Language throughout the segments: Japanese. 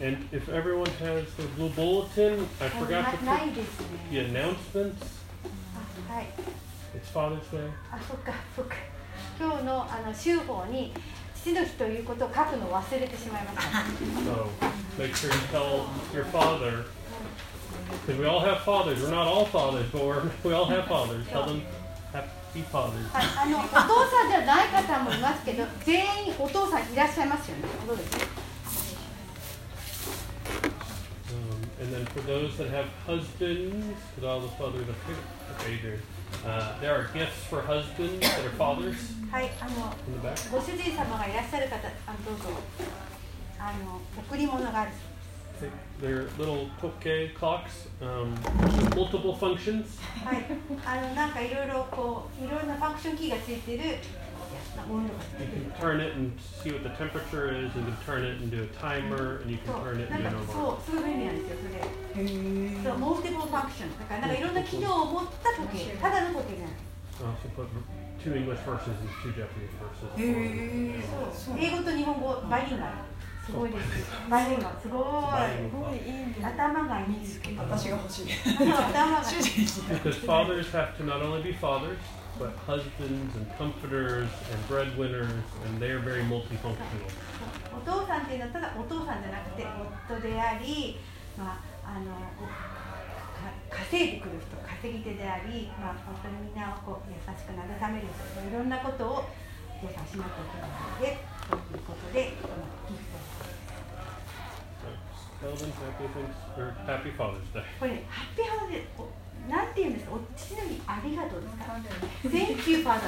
And if everyone has the blue bulletin, I あ forgot to なな put いですね the announcements. あはい It's Father's Day. あそっかそっか今日のあの週報に父の日ということを書くのを忘れてしまいました So make sure you tell your father. Because we all have fathers. We're not all fathers, but we're, we all have fathers. Tell them happy fathers. はい、あのお父さんじゃない方もいますけど全員お父さんいらっしゃいますよねどうですか and then for those that have husbands, because all the fathers are okay, there. Uh, there are gifts for husbands that are fathers はいあの in the back. ご主人様がいらっしゃる方あのどうぞあの贈り物がある They're little toke clocks um, with multiple functions. はいあのなんかいろいろこういろいろなファンクションキーがついてるものが You can turn it and see what the temperature is. You can turn it and do a timer, and you そ can う turn it な and ん do か no そうすごい便利なんですよそれそう multiple function だからなんかいろんな機能を持った時計ただの時計じゃない I also put two English verses and two Japanese verses. へえそう英語と日本語バイリンガルすごいですバイリンガルすごい Bilingual. 頭がいいです私が欲しい頭が主人に Because fathers have to not only be fathers, お父さ husbands and comforters and あのう稼いでくる人、稼ぎ手であり、まあ、本当にみんなをこう優しく慰める人、いろんなことをお父さんしなきゃいけないので、ということで、このギフトです。これ、 Happy Father's Day。なんて言うんですかお父の日ありがとうですか Thank you Father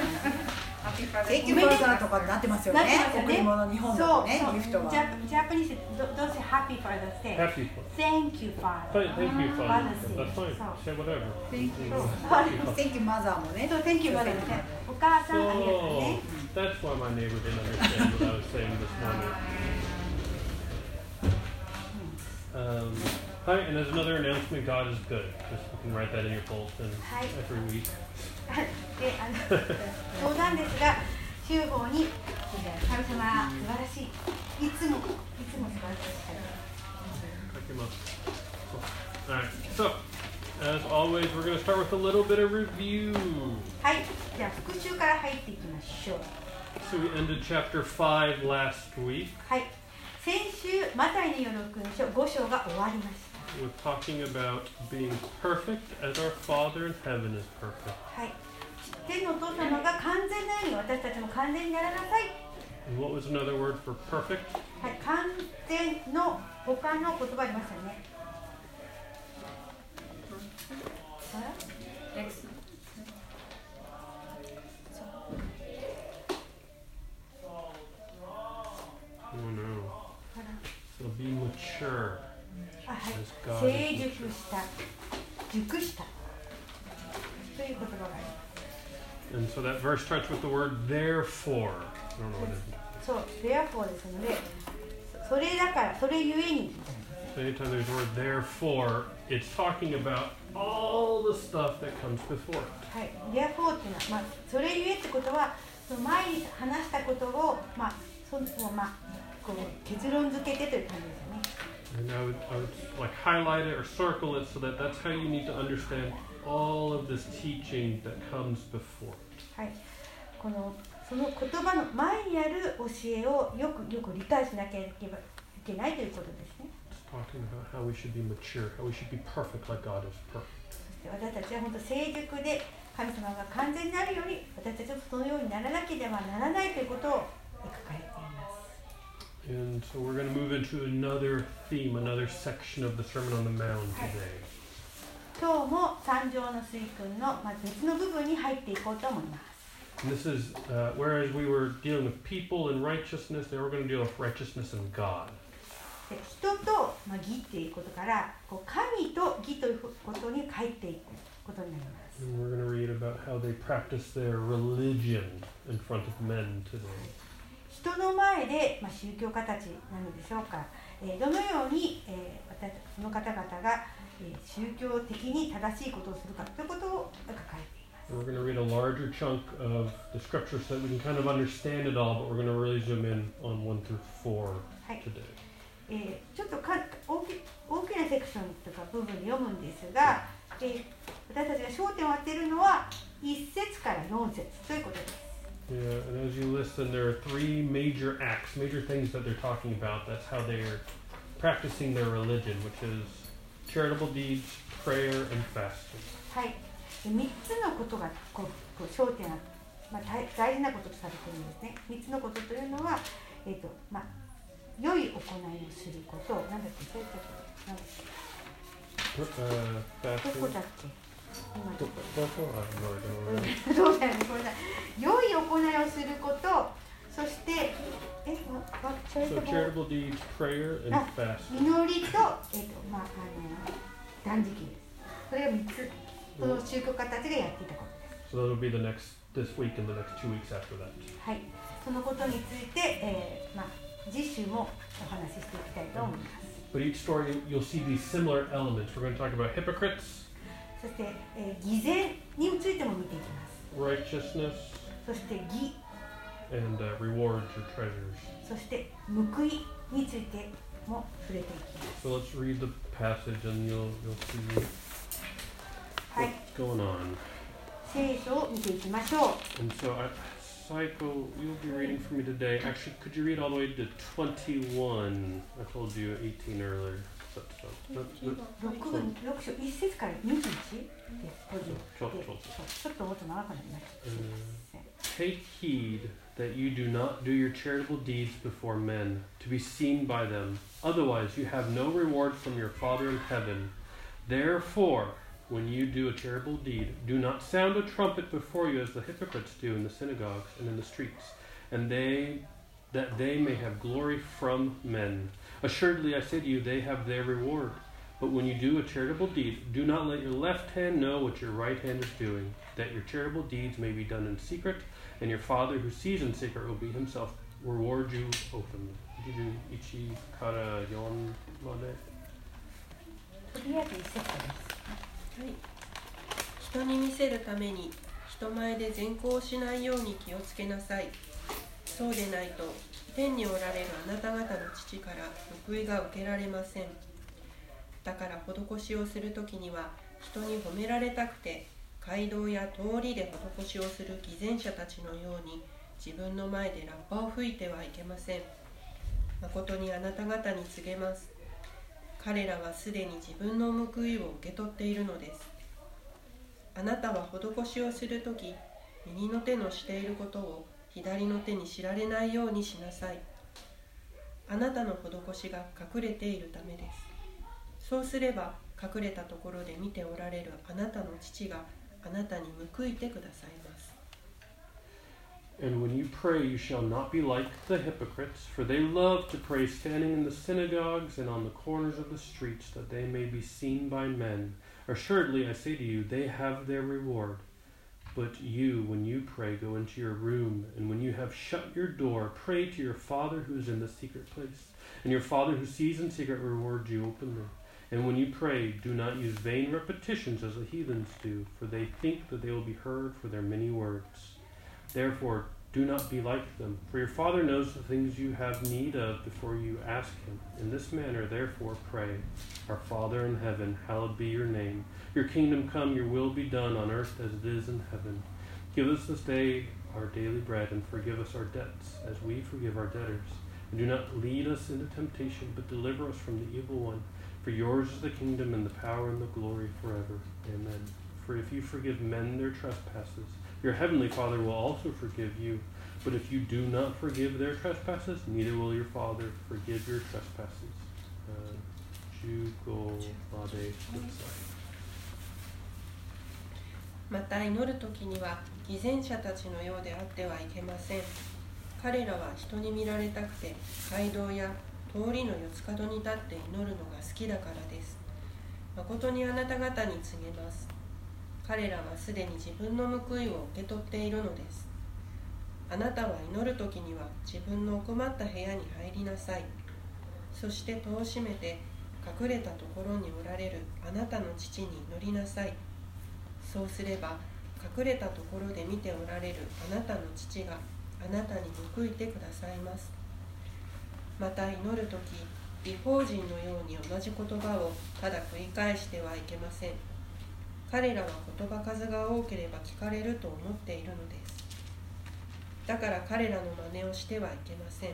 センキューファーザーとかになってますよね贈り物日本だとねギフトはジャジャパニーズどどうせ Happy Father's Day Happy Father. Thank you Father Thank, thank you, Father. Father's Day That's fine. そう Say whatever. Thank you. Mm, そう happy Father. センキューマザーもねそう Thank you Father ですねお母さんありがとうね that's why my neighbor didn't understand what I was saying this morning. Um, hi, and as another announcement, God is good. Just you can write that in your bulletin Hi. every week. であの冗談ですが厨房に神様は素晴らしいいつもいつも素晴らしい Pick him up. All right. So, as always, we're going to start with a little bit of review. はいじゃあ復習から入っていきましょう So we ended chapter five last week はい先週マタイによる福音書5章が終わりました with talking about being perfect as our Father in heaven is perfect. はい天のお父様が完全なように私たちも完全にならなさい And what was another word for perfect? はい完全の他の言葉ありましたよねあれ Oh no. あら So be mature あはい as God 成熟.した熟したという言葉があります And so that verse starts with the word therefore. I don't know what it is. そう therefore ですのでそそれだからそれゆえに So anytime there's the word therefore, it's talking about all the stuff that comes before it. はい、therefore っていうのは、まあ、それゆえってことはその前に話したことを、まあそのまあ、こう結論付けてという感じです。And I would, I would like highlight it or circle it so that that's how you need to understand all of this teaching that comes before. はい、このその言葉の前にある教えをよくよく理解しなければいけないということですね。Talking about how we should be mature, how we should be perfect like God is perfect. 私たちは本当成熟で神様が完全になるように私たちもそのようにならなければならないということを書かれています。And so we're going to move into another theme, another section of the Sermon on the Mount today. 今日も三条の水訓の、まあ、別の部分に入っていこうと思います。 And this is, uh, whereas we were dealing with people and righteousness, now we're going to deal with righteousness and God. で人と、まあ、義っていうことからこう神と義ということに帰っていくことになります。 And we're going to read about how they practice their religion in front of men today. 人の前で、まあ、宗教家たちなのでしょうか、えー、どのように、えー、その方々が、えー、宗教的に正しいことをするかということを書いています。え、ちょっとか大,き大きなセクションとか部分に読むんですが、私たちが焦点を当てるのは1節から4節ということです。Yeah, and as you listen, there are three major acts, major things that they're talking about. That's how they're practicing their religion, which is charitable deeds, prayer, and fasting. はい、3つのことがこうこう焦点あまあ、大大事なこととされているんですね。3つのことというのは、えーとまあ、良い行いをすること、なんだっけ、そういったことなんだっ Uh, け、ど fasting. こだっけ Oh, そうだよね、ごめんなさい。良い行いをすること、そして、え、わわチャリ So deeds, prayer, and Ah. fasting. 祈りと、えっ、と、まあ、あの、断食です。それが3つ、その宗教家たちがやっていたことです。So that'll be the next this week and the next two weeks after that. はい、そのことについて、えーまあ、次週もお話ししていきたいと思います。But each story, you'll see these similar elements. We're going to talk about hypocrites, そして、えー偽善についても見ていきます。righteousness, そして義、and uh, rewards or treasures. そして報いについても触れていきます。So let's read the passage and you'll you'll see はい、what's going on. 聖書を見ていきましょう。And so, I, Psycho, you'll be reading for me today. Actually, could you read all the way to 21? I told you 18 earlier. So, so, that, that, 六分六章一節から二十一で閉じちょてちょそうちょっともっと長くなりました。すいません Take heed that you do not do your charitable deeds before men, to be seen by them. Otherwise, you have no reward from your Father in heaven. Therefore, when you do a charitable deed, do not sound a trumpet before you as the hypocrites do in the synagogues and in the streets, and they that they may have glory from men. Assuredly, I say to you, they have their reward. But when you do a charitable deed, do not let your left hand know what your right hand is doing, that your charitable deeds may be done in secret, and your Father who sees in secret will be himself reward you openly. 11から4まで。とりあえず一節です。はい、人に見せるために人前で善行をしないように気をつけなさい そうでないと天におられるあなた方の父から報いが受けられません。だから施しをするときには人に褒められたくて街道や通りで施しをする偽善者たちのように自分の前でラッパを吹いてはいけません。誠にあなた方に告げます。彼らはすでに自分の報いを受け取っているのです。あなたは施しをするとき右の手のしていることを左の手に知られないようにしなさいあなたの施しが隠れているためですそうすれば隠れたところで見ておられるあなたの父があなたに報いてくださいます And when you pray, you shall not be like the hypocrites, for they love to pray standing in the synagogues and on the corners of the streets, that they may be seen by men. Assuredly, I say to you, they have their reward. But you, when you pray, go into your room, and when you have shut your door, pray to your Father who is in the secret place. And your Father who sees in secret will reward you openly. And when you pray, do not use vain repetitions as the heathens do, for they think that they will be heard for their many words. Therefore, do not be like them, for your Father knows the things you have need of before you ask Him. In this manner, therefore, pray Our Father in heaven, hallowed be your name. Your kingdom come, your will be done on earth as it is in heaven. Give us this day our daily bread, and forgive us our debts, as we forgive our debtors. And do not lead us into temptation, but deliver us from the evil one. For yours is the kingdom, and the power, and the glory forever. Amen. For if you forgive men their trespasses, your heavenly Father will also forgive you. But if you do not forgive their trespasses, neither will your Father forgive your trespasses. Uh, また祈る時には偽善者たちのようであってはいけません彼らは人に見られたくて街道や通りの四つ角に立って祈るのが好きだからです誠にあなた方に告げます彼らはすでに自分の報いを受け取っているのです。あなたは祈る時には自分の奥まった部屋に入りなさい。そして戸を閉めて隠れたところにおられるあなたの父に祈りなさい。そうすれば隠れたところで見ておられるあなたの父があなたに報いてくださいます。また祈る時違法人のように同じ言葉をただ繰り返してはいけません。彼らは言葉数が多ければ聞かれると思っているのです。だから彼らの真似をしてはいけません。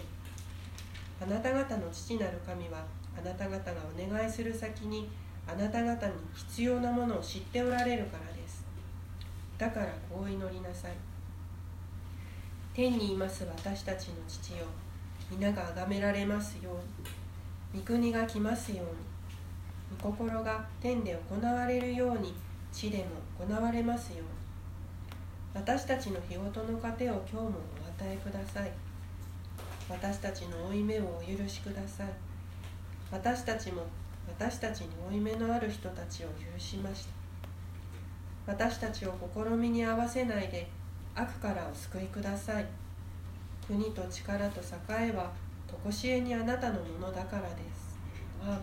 あなた方の父なる神はあなた方がお願いする先にあなた方に必要なものを知っておられるからです。だからこう祈りなさい。天にいます私たちの父よ。皆が崇められますように。御国が来ますように。御心が天で行われるように。地でも行われますよう。私たちの日ごとの糧を今日もお与えください。私たちの負い目をお許しください。私たちも私たちに負い目のある人たちを許しました。私たちを試みに合わせないで悪からお救いください。国と力と栄えは常しえにあなたのものだからです。アーメ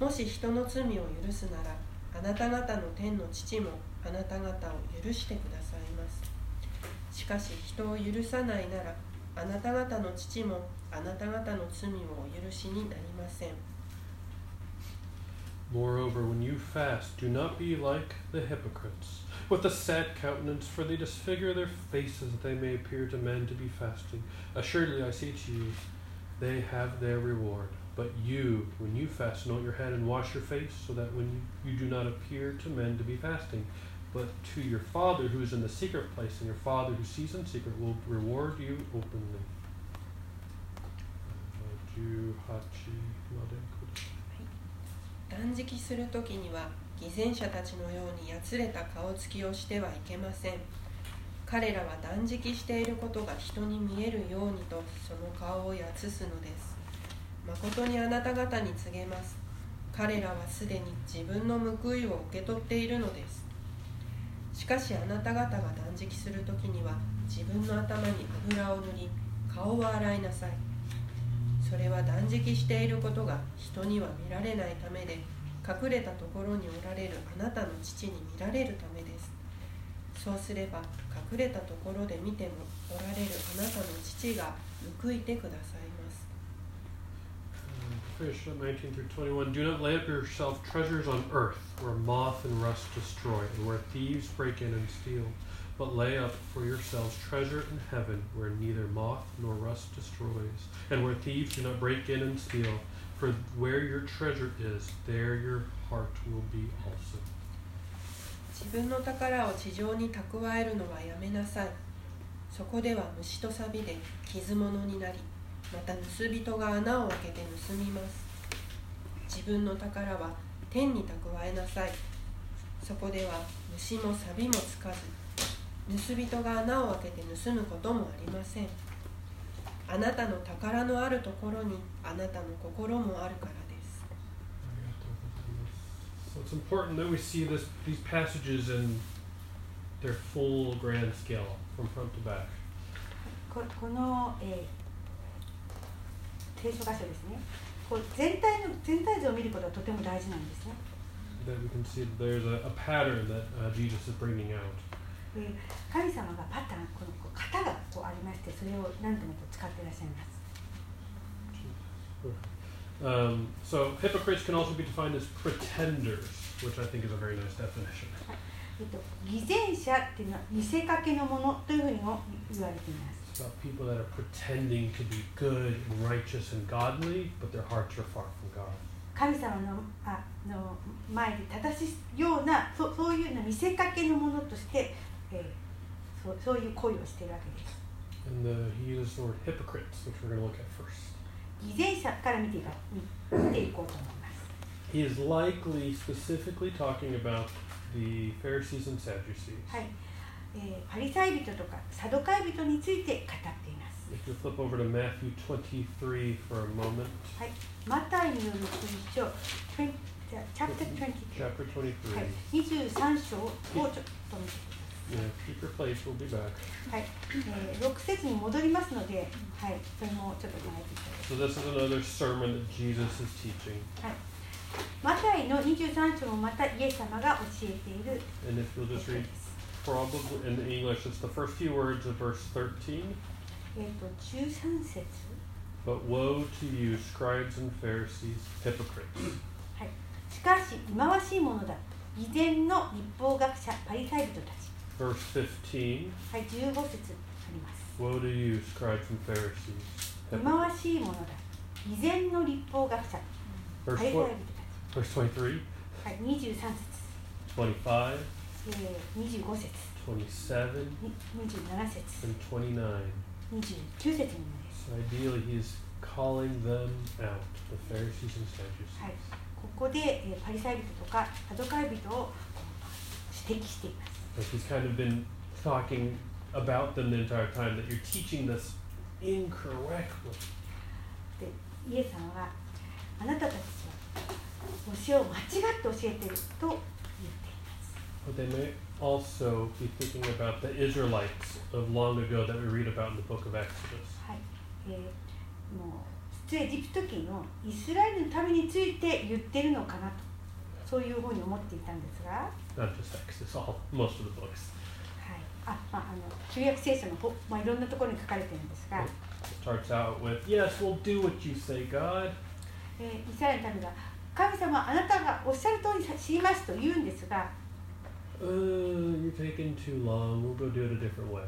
ン。もし人の罪を許すならあなた方の天の父もあなた方を許してくださいますしかし人を許さないならあなた方の父もあなた方の罪をお許しになりません Moreover, when you fast, do not be like the hypocrites, with a sad countenance, for they disfigure their faces that they may appear to men to be fasting. Assuredly, I say to you, they have their reward. But you, when you fast, anoint your head and wash your face, so that when you, you do not appear to men to be fasting, but to your Father who is in the secret place, and your Father who sees in secret will reward you openly. 18まで断食する時には偽善者たちのようにやつれた顔つきをしてはいけません彼らは断食していることが人に見えるようにとその顔をやつすのです誠にあなた方に告げます。彼らはすでに自分の報いを受け取っているのです。しかしあなた方が断食する時には自分の頭に油を塗り顔を洗いなさい。それは断食していることが人には見られないためで隠れたところにおられるあなたの父に見られるためです。そうすれば隠れたところで見てもおられるあなたの父が報いてください。Finish up 19 through 21. Do not lay up yourself treasures on earth, where moth and rust destroy, and where thieves break in and steal. But lay up for yourselves treasure in heaven, where neither moth nor rust destroys, and where thieves do not break in and steal. For where your treasure is, there your heart will be also. 自分の宝を地上に蓄えるのはやめなさいそこでは虫と錆で傷物になり また盗人が穴を開けて盗みます。自分の宝は天に蓄えなさい。そこでは虫も錆もつかず盗人が穴を開けて盗むこともありません。あなたの宝のあるところにあなたの心もあるからです。So it's important that we see this, these passages in their full grand scale, from front to back. ここの、えー聖書箇所ですねこう全体の全体像を見ることはとても大事なんですね That we can see that there's a, a pattern that uh, Jesus is bringing out. で神様がパターンこのこう型がこうありましてそれを何度もこう使っていらっしゃいます Um, so hypocrites can also be defined as pretenders, which I think is a very nice definition. えっと、偽善者っていうのは見せかけのものというふうにも言われています about people that are pretending to be good and righteous and godly, but their hearts are far from God. 神様のあの前で正しいようなそそういうような見せかけのものとして、えーそうそういう行為をしているわけです And uh, he uses the word hypocrites, which we're going to look at first. 偽善者から見ていか見見ていこうと思います He is likely specifically talking about the Pharisees and Sadducees. はい、 パリサイ人とかサドカイ人について語っています。はい、マタイのよる福音書、チャプター23章をちょっと見てください。はい、えー、6節に戻りますので、はい、それもちょっと考えてください。So、this。マタイの23章もまたイエス様が教えている。probably in English, it's the first few words of verse 13. えっ、と13節 But woe to you, scribes and Pharisees, hypocrites! しかし忌まわしいものだ偽善の立法学者パリサイ人たち Verse 15. はい15節あります Woe to you, scribes and Pharisees, 忌ま hypocrites! わしいものだ偽善の立法学者 Verse, パリサイ tw- 人 verse 23, たち、はい、23節、 25, えー、25節 27, に27節 and 29. 29節にもです So ideally, he's calling them out, the Pharisees and Sadducees. はい、ここで、えーパリサイ人とかサドカイ人をこう指摘しています Like he's kind of been talking about them the entire time that you're teaching this incorrectly. でイエス様はあなたたちは教えを間違って教えていると But they may also be thinking about the Israelites of long ago that we read about in the book of Exodus. はい、えーもう出エジプト記のイスラエルのためについて言ってるのかなとそういうふうに思っていたんですが、はい Not just Exodus, all most of the books. あまあ、あの旧約聖書のほ、まあ、いろんなところに書かれてるんですが、starts out with, Yes, we'll do what you say, God. えーイスラエルのためが神様あなたがおっしゃる通りさしますと言うんですが Uh, you're taking too long. We'll go do it a different way.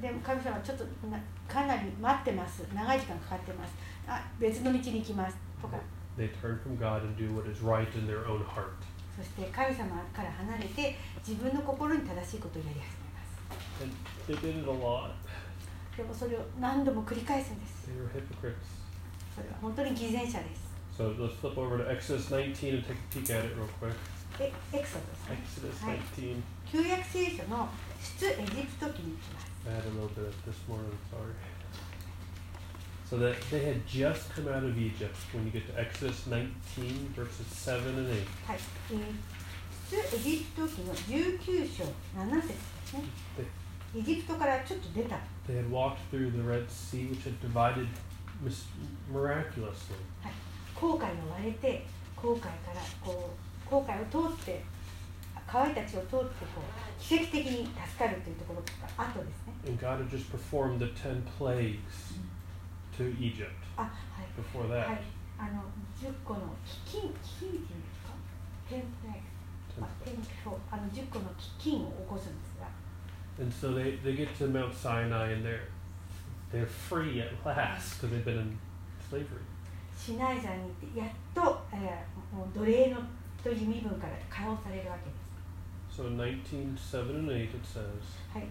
でも神様はちょっとなかなり待ってます長い時間かかってますあ別の道に行きますとか They turn from God and do what is right in their own heart. そして神様から離れて自分の心に正しいことをやり始めます And they did it a lot. でもそれを何度も繰り返すんです They were hypocrites. それは本当に偽善者です So let's flip over to Exodus 19 and take a peek at it real quick. えエクソドスね Exodus はい 19. 旧約聖書の出エジプト記に行きます I had a little bit of this morning, sorry. So that they had just come out of Egypt when you get to Exodus 19, verses 7 and 8. はい、えー、出エジプト記の19章7節ですねエジプトからちょっと出た they had walked through the Red Sea, which had divided miraculously. 航海を割れて航海からこう航海を通って川たちを通ってこう奇跡的に助かるというところが後ですね And God had just performed the 10 plagues to Egypt あはい before は that. いあの10個の飢饉飢饉っていうんですか天プレイ10あ天そうあの10個の飢饉を起こすんですが And so they, they get to Mount Sinai and they're they're free at last because they've been in slavery. シナイ山に行ってやっと、えー、もう奴隷の という身分から解放されるわけです So in 19, 7 and 8 it says, はい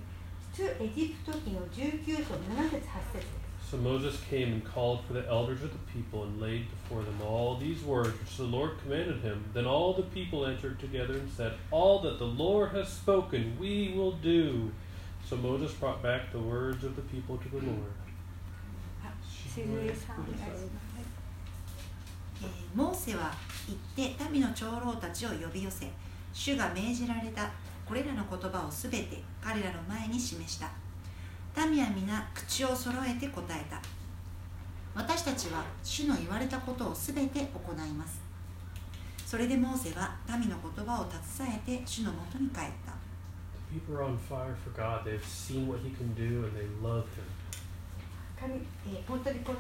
出エジプト記の19章7節8節です So Moses came and called for the elders of the people and laid before them all these words which the Lord commanded him. Then all the people answered together and said, All that the Lord has spoken, we will do. So Moses brought back the words of the people to the Lord. あしずえさんお願いしますえーモーセは 行って民の長老たちを呼び寄せ主が命じられたこれらの言葉をすべて彼らの前に示した民は皆口を揃えて答えた私たちは主の言われたことをすべて行いますそれでモーセは民の言葉を携えて主のもとに帰った The people are on fire for God. They've seen what he can do and they love him. 神、えー本当にこの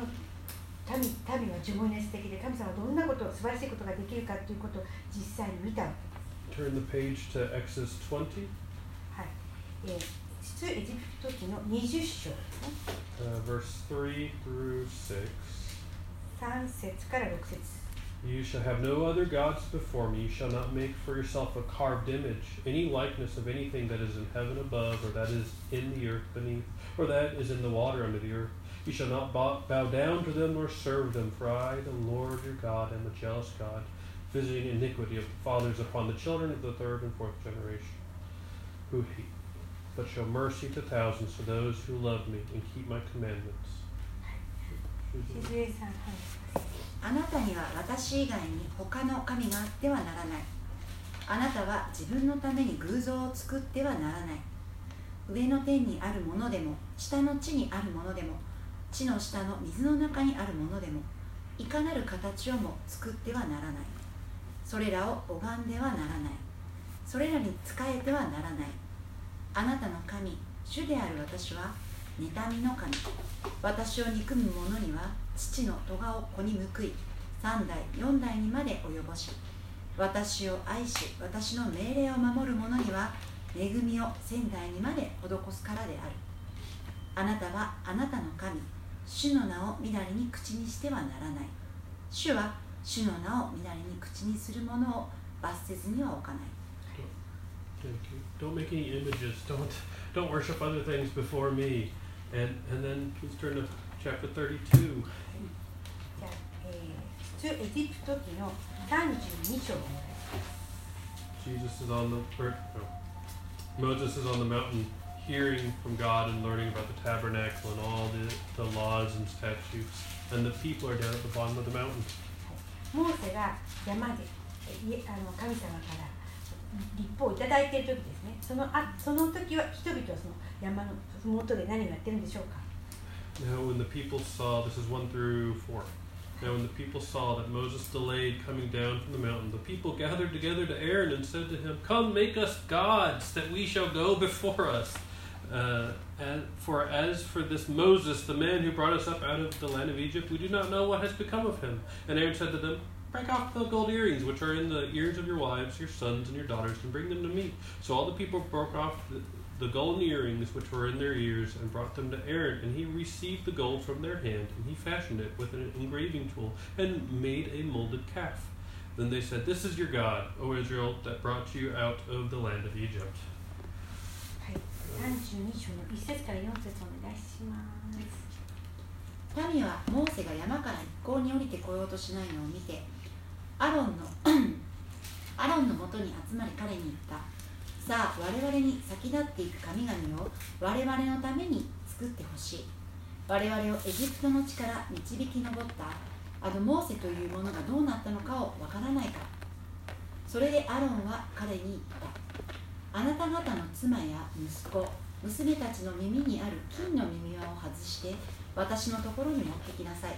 民民は呪文熱的で神様はどんなこと素晴らしいことができるかということを実際に見たわけです Turn the page to Exodus 20, はいえー出エジプト記の20章ですね uh, verse 3 through 6. 3節から6節 You shall have no other gods before me. You shall not make for yourself a carved image, any likeness of anything that is in heaven above, or that is in the earth beneath, or that is in the water under the earth. You shall not bow, down to them nor serve them, for I, the Lord your God, am a jealous God, visiting iniquity of the fathers upon the children of the third and fourth generation, who hate but show mercy to thousands to those who love me and keep my commandments. あなたには私以外に他の神があってはならないあなたは自分のために偶像を作ってはならない上の天にあるものでも下の地にあるものでも地の下の水の中にあるものでもいかなる形をも作ってはならない。それらを拝んではならない。それらに仕えてはならない。あなたの神主である私は妬みの神。私を憎む者には父の咎を子に報い3代4代にまで及ぼし私を愛し私の命令を守る者には恵みを仙台にまで施すからである。あなたはあなたの神。主の名をみだりに口にしてはならない主は主の名をみだりに口にする者を罰せずには置かない. Don't make any images. Don't don't worship other things before me. And and then please turn to chapter 32. じゃあ、えー、出エジプト記の32章 Jesus is on the or, no. Moses is on the mountain hearing from God and learning about the tabernacle and all the, the laws and statutes. And the people are down at the bottom of the mountain. モーセが山でえいあの神様から立法をいただいている時ですねそのあその時は人々はその山の麓で何をやってるんでしょうか Now, when the people saw, this is 1 through 4. Now, when the people saw that Moses delayed coming down from the mountain, the people gathered together to Aaron and said to him, Come, make us gods, that we shall go before us. Uh, for as for this Moses, the man who brought us up out of the land of Egypt, we do not know what has become of him. And Aaron said to them, Break off the gold earrings which are in the ears of your wives, your sons, and your daughters, and bring them to me. So all the people broke off the, the golden earrings which were in their ears and brought them to Aaron. And he received the gold from their hand, and he fashioned it with an engraving tool and made a molded calf. Then they said, This is your God, O Israel, that brought you out of the land of Egypt. 32章の1節から4節お願いします。民はモーセが山から一向に降りてこようとしないのを見てアロンの アロンのもとに集まり彼に言った。さあ我々に先立っていく神々を我々のために作ってほしい。我々をエジプトの地から導き上ったあのモーセというものがどうなったのかをわからないか。それでアロンは彼に言った。あなた方の妻や息子娘たちの耳にある金の耳輪を外して私のところに持ってきなさい。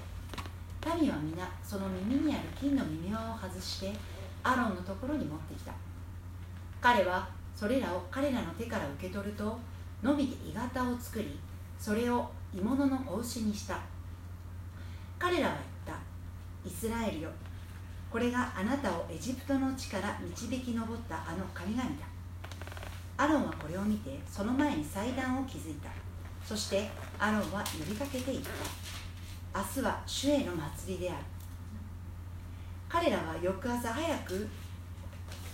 民は皆その耳にある金の耳輪を外してアロンのところに持ってきた。彼はそれらを彼らの手から受け取るとのみで鋳型を作りそれを鋳物の子牛にした。彼らは言った。イスラエルよこれがあなたをエジプトの地から導き上ったあの神々だ。アロンはこれを見てその前に祭壇を築いたそしてアロンは呼びかけていった明日は主への祭りである彼らは翌朝早く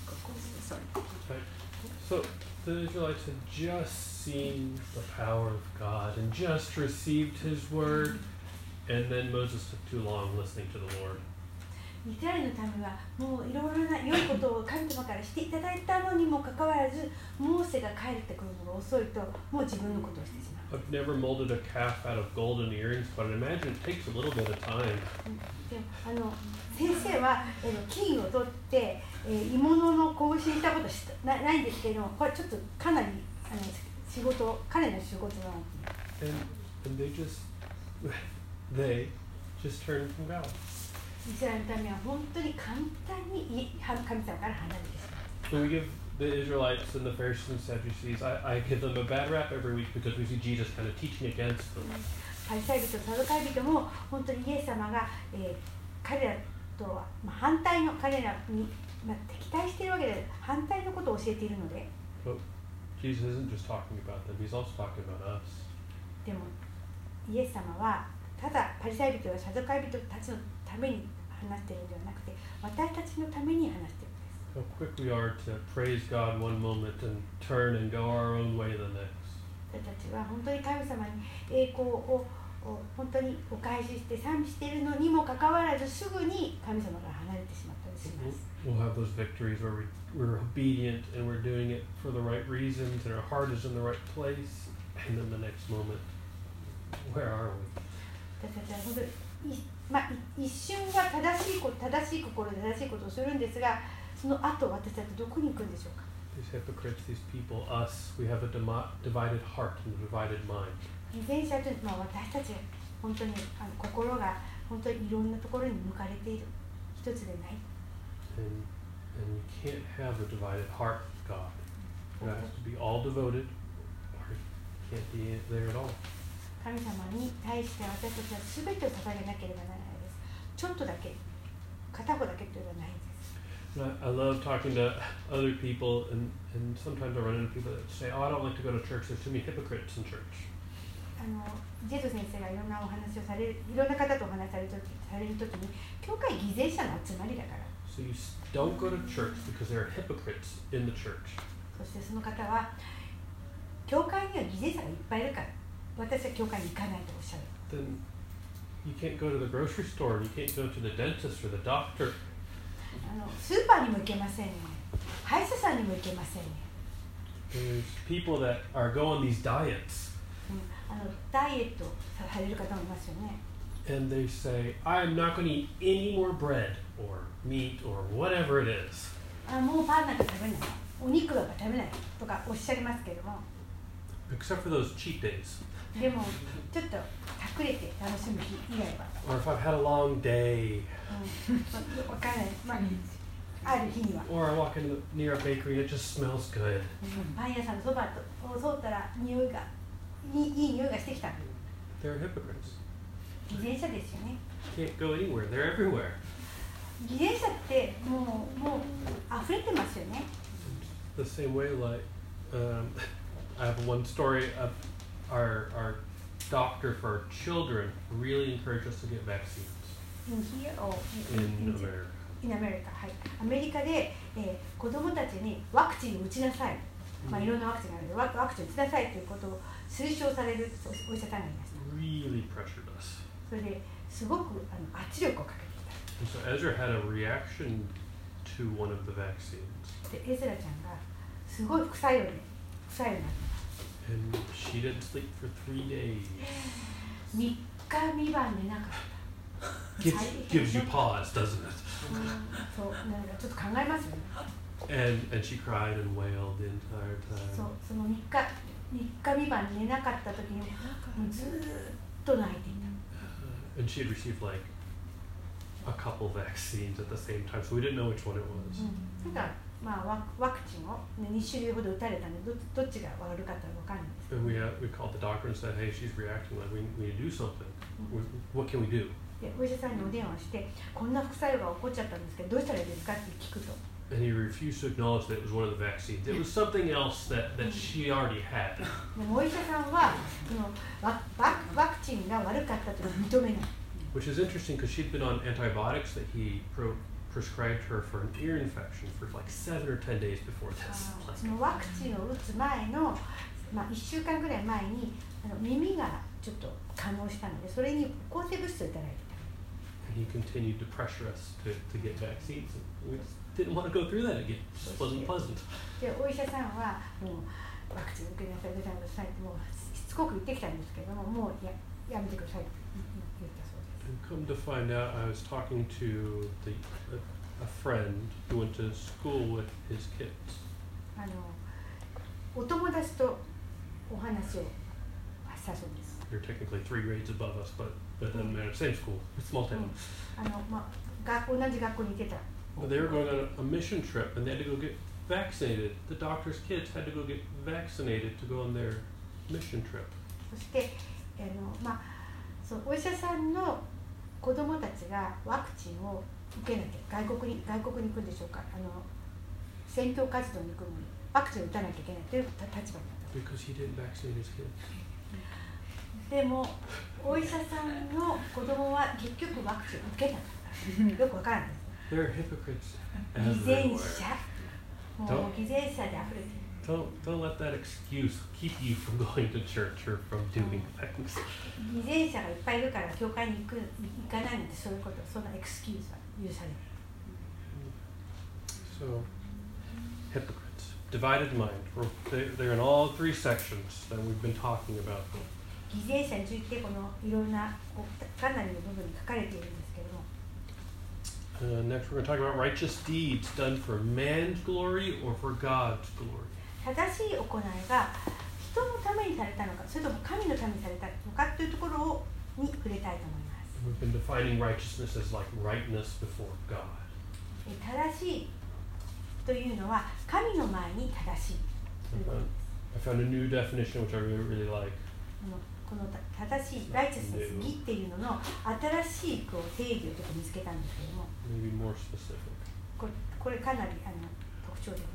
ここ sorry Right. So the Israelites had just seen the power of God and just received His word, and then Moses took too long listening to the Lord. イスラエルの民はもういろいろな良いことを神様からしていただいたのにもかかわらずモーセが帰ってくるのが遅いともう自分のことをしてしまう I've never molded a calf out of golden earrings, but I imagine it takes a little bit of time. であの先生はえの金を取って、えー、鋳物の拳にしたことしたなないんですけれどもこれちょっとかなりあの仕事彼の仕事なの And and they just they just turned from God. イスラエルの民は本当に簡単にい神様から離れてしまう So we give the Israelites and the Pharisees and Sadducees, I, I give them a bad rap every week because we see Jesus kind of teaching against them. パリサイ人サドカイ人も本当にイエス様が、えー彼らとは、まあ、反対の彼らに、まあ、敵対しているわけで反対のことを教えているので But Jesus isn't just talking about them, he's also talking about us. でもイエス様はただパリサイ人やサドカイ人たちのために話しているのではなくて私たちのために話しているんです How quick we are to praise God one moment and turn and go our own way the next. 私たちは本当に神様に栄光をを本当にお返しして賛美しているのにもかかわらずすぐに神様から離れてしまったりします We'll have those victories where we, we're obedient and we're doing it for the right reasons and our heart is in the right place. And then the next moment, where are we? 私たちは本当にい、まあ、い一瞬は正しいこと正しい心で正しいことをするんですがその後私たちどこに行くんでしょうか These hypocrites, these people, us, we have a divided heart and a divided mind. 偽善者というのは私たち本当にあの心が本当にいろんなところに向かれている一つでない And, and you can't have a divided heart God. It has to be all devoted or you can't be there at all. 神様に対して私たちは全てを捧げなければならないですちょっとだけ片方だけというのはないんです I, love talking to other people, and, and sometimes I run into people that say, Oh, I don't like to go to church, there's too many hypocrites in church. あのジェド先生がいろんなお話をされるいろんな方とお話しされるとされる時に教会偽善者の集まりだから So you don't go to church because there are hypocrites in the church. そしてその方は教会には偽善者がいっぱいいるから私は教会に行かないとおっしゃる Then you can't go to the grocery store, you can't go to the dentist or the doctor. あのスーパーにも行けませんね歯医者さんにも行けませんね、There's people that are go on these diets うん、あのダイエットさされる方もいますよね and they say, I'm not going to eat any more bread or meat or whatever it is. あもうパンなんか食べないお肉なんか食べないとかおっしゃいますけれども Except for those cheat days. でもちょっと隠れて楽しむ日以外は、Or if I've had a long day. うん、わからない、まあ、ある日には、Or I walk into near a bakery and it just smells good. パン屋さんのそばを通ったら匂いがいいいい匂いがしてきた They're hypocrites. 偽善者ですよね Can't go anywhere. They're everywhere. 偽善者ってもうもう溢れてますよね The same way, like, um, I have one story of our, our doctor for children really encouraged us to get vaccines In here or in America. in America はい、アメリカで、えー、子供たちにワクチンを打ちなさい、まあ、いろんなワクチンがあるのでワワクチンを打ちなさいということを推奨されるおお医者さんがいました Really pressured us. それですごくあの圧力をかけてきた so Ezra had a reaction to one of the vaccines. でエズラちゃんがすごい副作用で副作用になっ And she didn't sleep for three days. た3日3晩寝なかった Gives, gives you pause, doesn't it? うんそうなんかちょっと考えますよね And, and she cried and wailed the entire そう time. その3日3日3晩寝なかった時にもうずーっと泣いていた And she had received like a couple vaccines at the same time, so we didn't know which one it was. うん、ただ まあワワクチンを、ね、2種類ほど打たれたのでどどっちが悪かったのか分かんないです And we, uh, we called the doctor and said, hey, she's reacting like we, we need to do something. What can we do? でお医者さんにお電話してこんな副作用が起こっちゃったんですけどどうしたらいいですかって聞くと And he refused to acknowledge that it was one of the vaccines. It was something else that, that she already had. でもお医者さんはそのワワワクチンが悪かったと認めない Which is interesting because she'd been on antibiotics that he pro- prescribed her for an ear infection for like seven or ten days before あ this. そのワクチンを打つ前の、まあ、1週間ぐらい前にあの耳がちょっと感応したのでそれに抗生物質をいただいて and he continued to pressure us to, to get vaccines. And we just didn't want to go through that again. It wasn't pleasant. たでお医者さんはもうワクチン受けなさい受けなさいってもうしつこく言ってきたんですけどももうややめてくださいって And come to find out, I was talking to the, a, a friend who went to school with his kids. あのお友達とお話をしたそうです They're technically three grades above us, but but then they're in the same school, small town. あの、まあ、学同じ学校に行ってた But they were going on a mission trip, and they had to go get vaccinated. The doctor's kids had to go get vaccinated to go on their mission trip. そしてあの、まあ、そうお医者さんの 子供たちがワクチンを受けなきゃ外国に外国に行くんでしょうか。あの選挙活動に行くのにワクチンを打たなきゃいけないという立場になった.でもお医者さんの子供は結局ワクチンを受けなかった。よくわからない。Are hypocrites 偽善.者。もう偽善者で溢れてる Don't don't let that excuse keep you from going to church or from doing things. 偽善者がいっぱいいるから教会に行く行かないなんてそういうことそんなエクスキューズは許されない So, hypocrites, divided mind. We're, they- they're in all three sections that we've been talking about. 偽善者についてこのいろんなこうかなりの部分に書かれているんですけれども Uh, next, we're going to talk about righteous deeds done for man's glory or for God's glory. 正しい行いが人のためにされたのかそれとも神のためにされたのかというところをに触れたいと思います We've been defining righteousness as like rightness before God. え正しいというのは神の前に正しいと I found, a new definition which I really, really like. この正しいライチャスネス義っていうのの新しいこう定義をちょっと見つけたんですけども Maybe more specific. これこれかなりあの特徴的です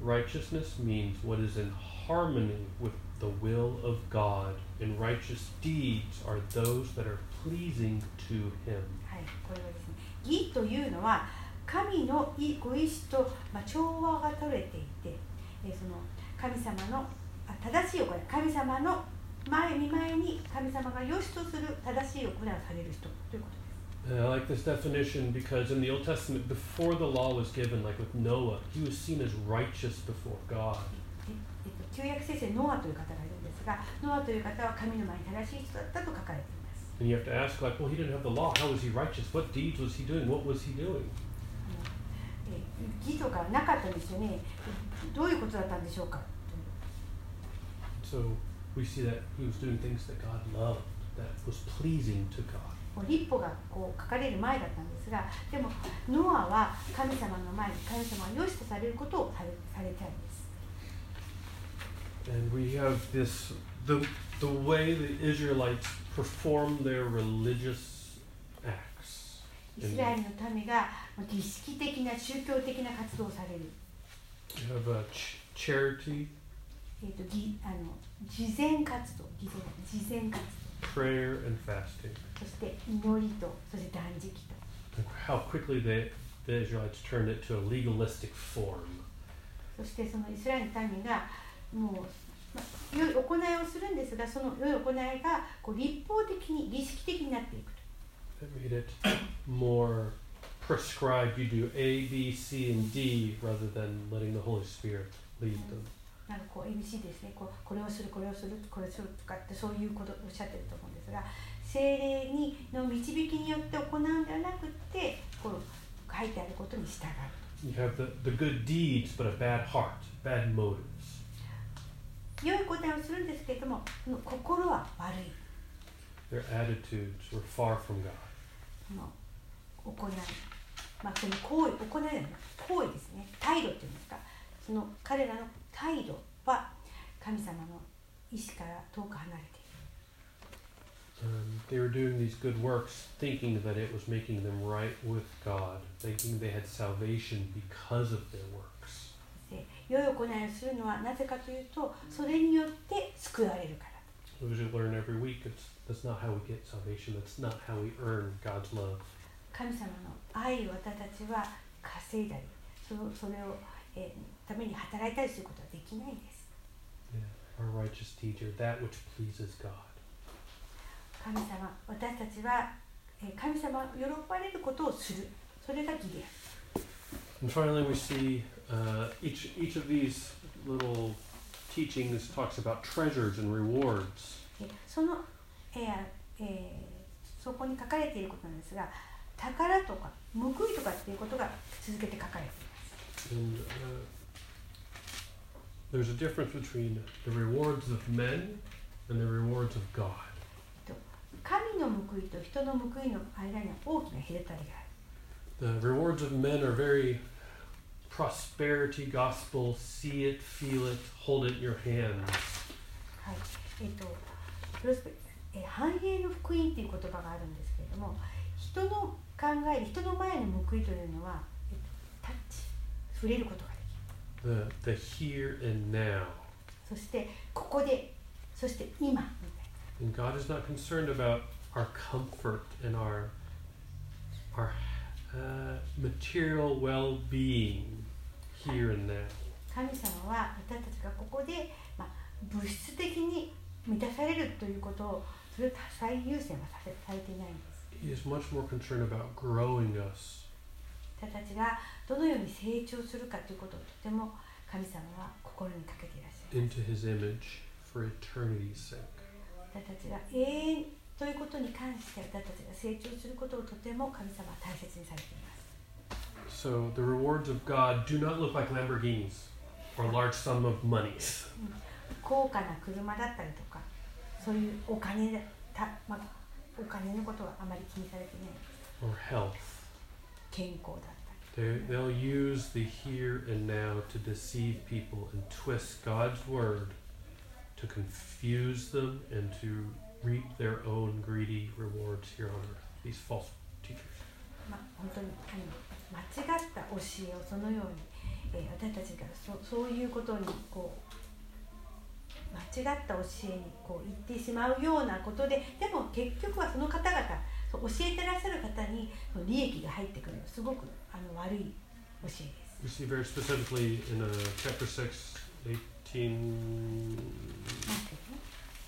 Righteousness means what is in harmony with the will of God, and righteous deeds are those that are pleasing to Him. はいこれはですね義というのは神の意ご意志と、まあ、調和が取れていて、えーその神様のあ正しい行い神様の前に前に神様が良しとする正しい行いをされる人 And I like this definition because in the Old Testament, before the law was given, like with Noah, he was seen as righteous before God. ええっと、旧約聖書にノアという方がいるんですがノアという方は神の前に正しい人だったと書かれています And you have to ask, like, well, he didn't have the law. How was he righteous? What deeds was he doing? What was he doing? え義とかなかったんですよねどういうことだったんでしょうか So we see that he was doing things that God loved, that was pleasing to God. もう立法がこう書かれる前だったんですがでもノアは神様の前に神様が良しとされることをされされたんです。And we have this the the way the Israelites perform their religious acts. イスラエルの民が儀式的な宗教的な活動をされる、You have a ch- charity, えー、とぎあの慈善活動。慈善慈善活 prayer, and fasting. 動そして祈りとそして断食と And how quickly the the Israelites turned it to a legalistic form. そしてそのイスラエルの民がもう、まあ、良い行いをするんですがその良い行いがこう立法的に儀式的になっていくと That made it more prescribed. You do A, B, C, and D rather than letting the Holy Spirit lead them. なんかこう ABC ですね。こうこれをするこれをするこれをするとかってそういうことをおっしゃってると思うんですが精霊にの導きによって行うんではなくってこう書いてあることに従う。You have the, the good deeds, but a bad heart, bad motives. 良い答えをするんですけれども心は悪い。Their attitudes were far from God. 行い。まあその行為行い行為ですね。態度っていうんですか。その彼らの態度は神様の意志から遠く離れている Um, they were doing these good works, thinking that it was making them right with God, thinking they had salvation because of their works. で良い行いをするのはなぜかというとそれによって救われるから As we learn every week, it's, that's not how we get salvation. That's not how we earn God's love. 神様の愛を私たちは稼いだりそのそれを、えーために働いたりすることはできないんです Yeah. Our righteous are that which pleases God. 神様私たちは、えー神様が喜ばれることをするそれが義である And finally, we see uh, each each of these little teachings talks about treasures and rewards. でその、えーえーそこに書かれていることなんですが宝とか報いとかっていうことが続けて書かれています And uh, there's a difference between the rewards of men and the rewards of God. 神の報いと人の報いの間には大きな隔たりがある The rewards of men are very prosperity gospel, see it, feel it, hold it in your hands. はい、えっ、とプロスペえー繁栄の福音っていう言葉があるんですけれども人の考える人の前の報いというのは、えっとタッチ触れることができる The the here and now. そしてここでそして今みたい And God is not concerned about our comfort and our our uh, material well-being here and now. な神様は私たちがここで、まあ、物質的に満たされるということをそれを最優先はさせされていないんです He is much more concerned about growing us 私 たちがどのように成長するかということをとても神様は心にかけていらっしゃいます into His image for eternity's sake. 私たちが永遠ということに関して私たちが成長することをとても神様は大切にされています So the rewards of God do not look like Lamborghinis or a large sum of monies. 高価な車だったりとかそういうお金だた、まあ、お金のことはあまり気にされていない or health. 健康だったり They, they'll use the here and now to deceive people and twist God's word to confuse them and to reap their own greedy rewards here on earth. These false teachers. まあ、本当にあの間違った教えをそのように、えー私たちがそそういうことにこう間違った教えにこう言ってしまうようなことででも結局はその方々教えてらっしゃる方に利益が入ってくるすごくあの悪い教えです。We see very specifically in uh, chapter 6, 18,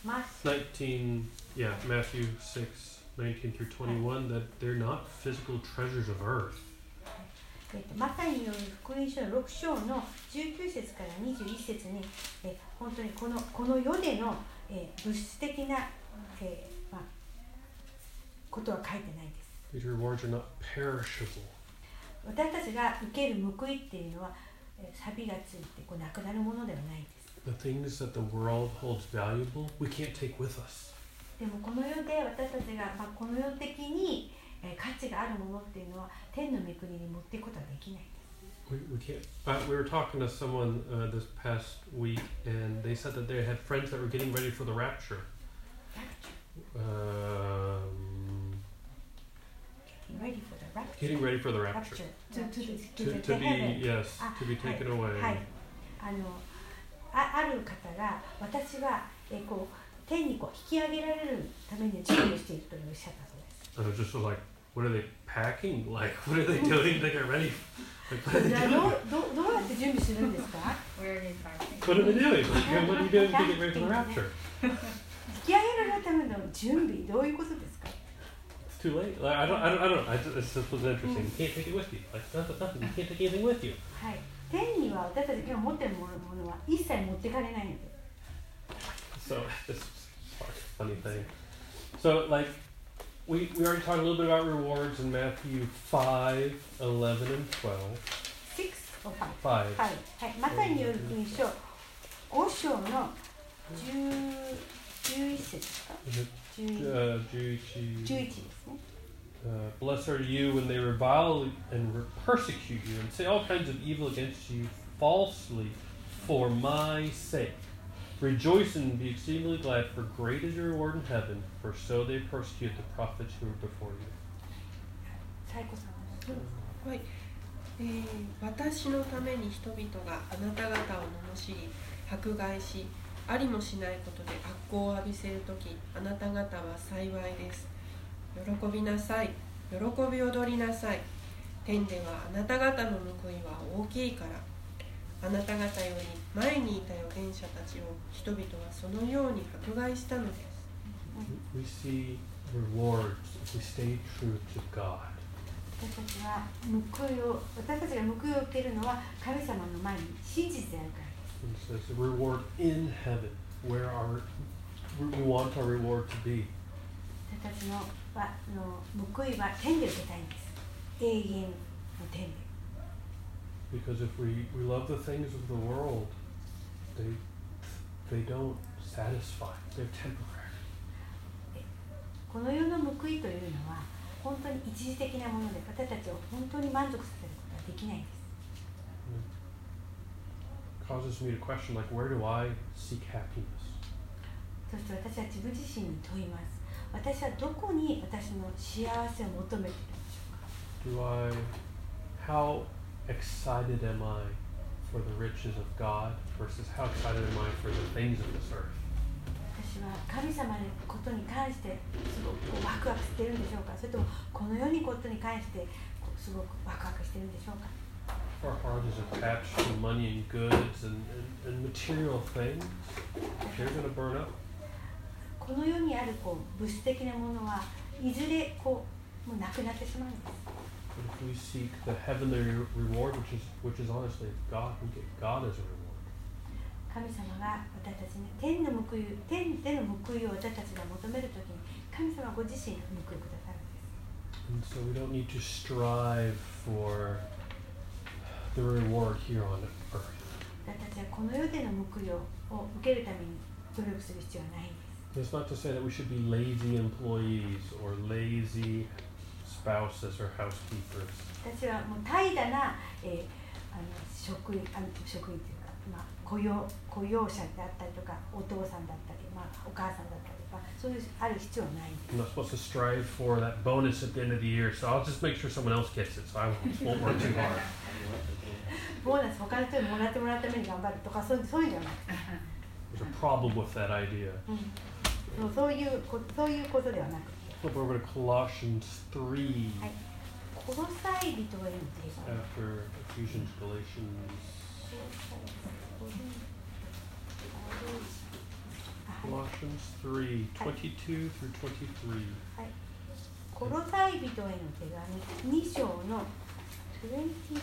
マス 19, yeah, Matthew 6, 19 through 21, that they're not physical treasures of earth. えっとマタイによる福音書の6章の19節から21節にえ本当にこのこの世での、えー物質的な、えーまあ、ことは書いてないです。These rewards are not perishable. 私たちが受ける報いっていうのはえー錆がついてこうなくなるものではないんです。The things that the world holds valuable, we can't take with us. でもこの世で私たちが、まあ、この世的に、えー価値があるものっていうのは天の御国に持っていくことはできないんです。We, we can't. Uh, we were talking to someone uh, this past week, and they said that they had friends that were getting ready for the rapture. Um, Ready for the rapture. getting ready for the rapture. To, to, to, To, to be yes, Ah, to be taken away. はい、あのあある方が私はえこう天にこう引き上げられるために準備をしているとおっしゃったそうです。Was just like, what are they packing? Like, what are they doing to get ready? Like, what are they doing? どうどうどうやって準備するんですか Where are they parking? What are they doing? Like, what are you doing to get ready for the rapture? 引き上げられるための準備どういうことですか too late. Like, I don't, I don't, I don't know. I just, it's just was interesting. You can't take it with you. Like, nothing, nothing. You can't take anything with you. はい。天には私たちが持っているものは一切持ってかれないので。 So this is a funny thing. So like we we already talked a little bit about rewards in Matthew 5, 11, and 12. 6 or 5? 5. はい。はい。マタイによる福音書5章の10 11節ですか Is it, 11 uh, 11, 11ですね。 uh, Blessed are you when they revile and re- persecute you and say all kinds of evil against you falsely for my sake. Rejoice and be exceedingly glad, for great is your reward in heaven, for so they persecute the prophets who were before you. サイコさん。はい、えー私のために人々があなた方を罵り迫害しありもしないことで悪行を浴びせる時あなた方は幸いです 喜びなさい喜び踊りなさい天ではあなた方の報いは大きいからあなた方より前にいた預言者たちを人々はそのように迫害したのです We see rewards if we stay true to God. 私たちは報いを私たちが報いを受けるのは神様の前に真実であるからです。And it says the reward in heaven, where our we want our reward to be. 私たちのはの報いは天で受けたいんです。永遠の天で。Because if we, we love the things of the world, they they don't satisfy. They're temporary. この世の報いというのは本当に一時的なもので私たちを本当に満足させることはできないんです。causes me to question like where do I seek happiness? そして私は自分自身に問います。私はどこに私の幸せを求めているのでしょうか Do I how excited am I for the riches of God versus how excited am I for the things of this earth? 私は神様のことに関してすごくワクワクしてるんでしょうかそれともこの世にことに関してすごくワクワクしてるんでしょうか our heart is attached to money and goods and, and, and material things, they're going to burn up. この世にあるこう物質的なものはいずれこうもうなくなってしまうんです if we seek the heavenly reward, which is which is honestly God, we get God as a reward. 神様が私たちに天の報い天での報いを私たちが求めるときに神様ご自身が報いくださるんです And so we don't need to strive for the reward here on earth. 私たちはこの世での報いをを受けるために努力する必要はない It's not to say that we should be lazy employees or lazy spouses or housekeepers. 私はもう怠惰な、えーあの職員あの職員というか まあ、雇用雇用者であったりとかお父さんだったり、まあ、お母さんだったりとかそういうある必要はないんです I'm not supposed to strive for that bonus at the end of the year, so I'll just make sure someone else gets it, so I won't work too hard. ボーナス他の人にもらってもらうために頑張るとかそうそういうんじゃなくて、 There's a problem with that idea. うん、 そういうこそういうことではなくて Flip over to Colossians 3 Hi. この際人は言うています after Ephesians, Galatians. Colossians 3 22 through 23. はい、コロサイ人への手紙2章の22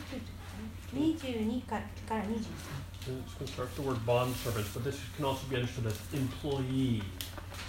22からから23 And it's going to start with the word bondservants, but this can also be understood as employee,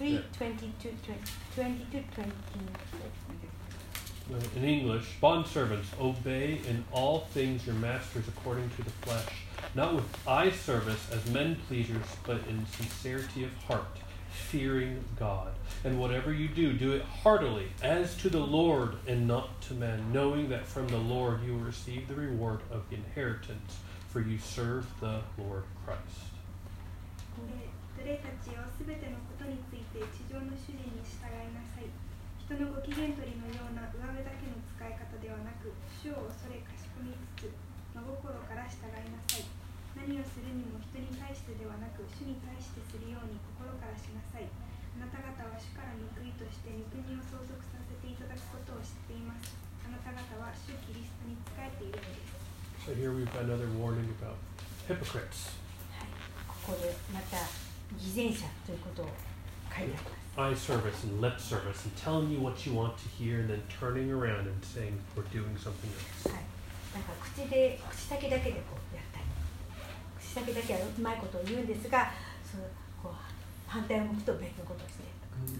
Setsu, 3 22 22 22 Uh, In English, bondservants, obey in all things your masters according to the flesh, not with eye service as men pleasers, but in sincerity of heart, fearing God. And whatever you do, do it heartily, as to the Lord and not to men, knowing that from the Lord you will receive the reward of the inheritance, for you serve the Lord Christ. 奴隷たちよすべてのことに て地上の主人に従いなさい。人のご機嫌取りのような上辺だけの使い方ではなく主を恐れかしこみつつ真心から従いなさい。何をするにも人に対してではなく主に対してするように心からしなさい。あなた方は主から報いとして御国を相続させていただくことを知っています。あなた方は主キリストに仕えているのです。So here we've got another warning about hypocrites. はい、ここでまた偽善者ということを書いてあります。eye service and lip service and telling you what you want to hear and then turning around and saying we're doing something else. はい、なんか口で口先だけでこうやったり口先だけはうまいことを言うんですがそうこう反対を向くと別のことをして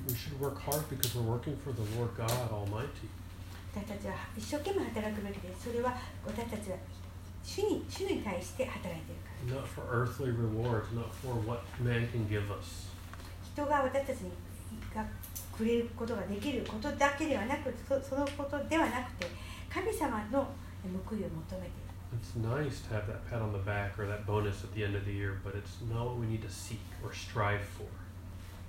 we should work hard because we're working for the Lord God Almighty. 私たちは一生懸命働くべきでそれは私たちは主に主に対して働いているから Not for earthly rewards, not for what man can give us. 人が私たちにがくれることができることだけではなくそそのことではなくて神様の報いを求めている It's nice to have that pat on the back or that bonus at the end of the year, but it's not what we need to seek or strive for.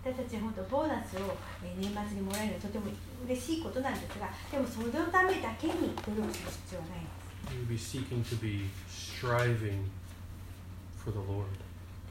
私たち本当ボーナスをえー年末にもらえるのはとても嬉しいことなんですがでもそのためだけに努力する必要はないんです We need to be seeking to be striving for the Lord.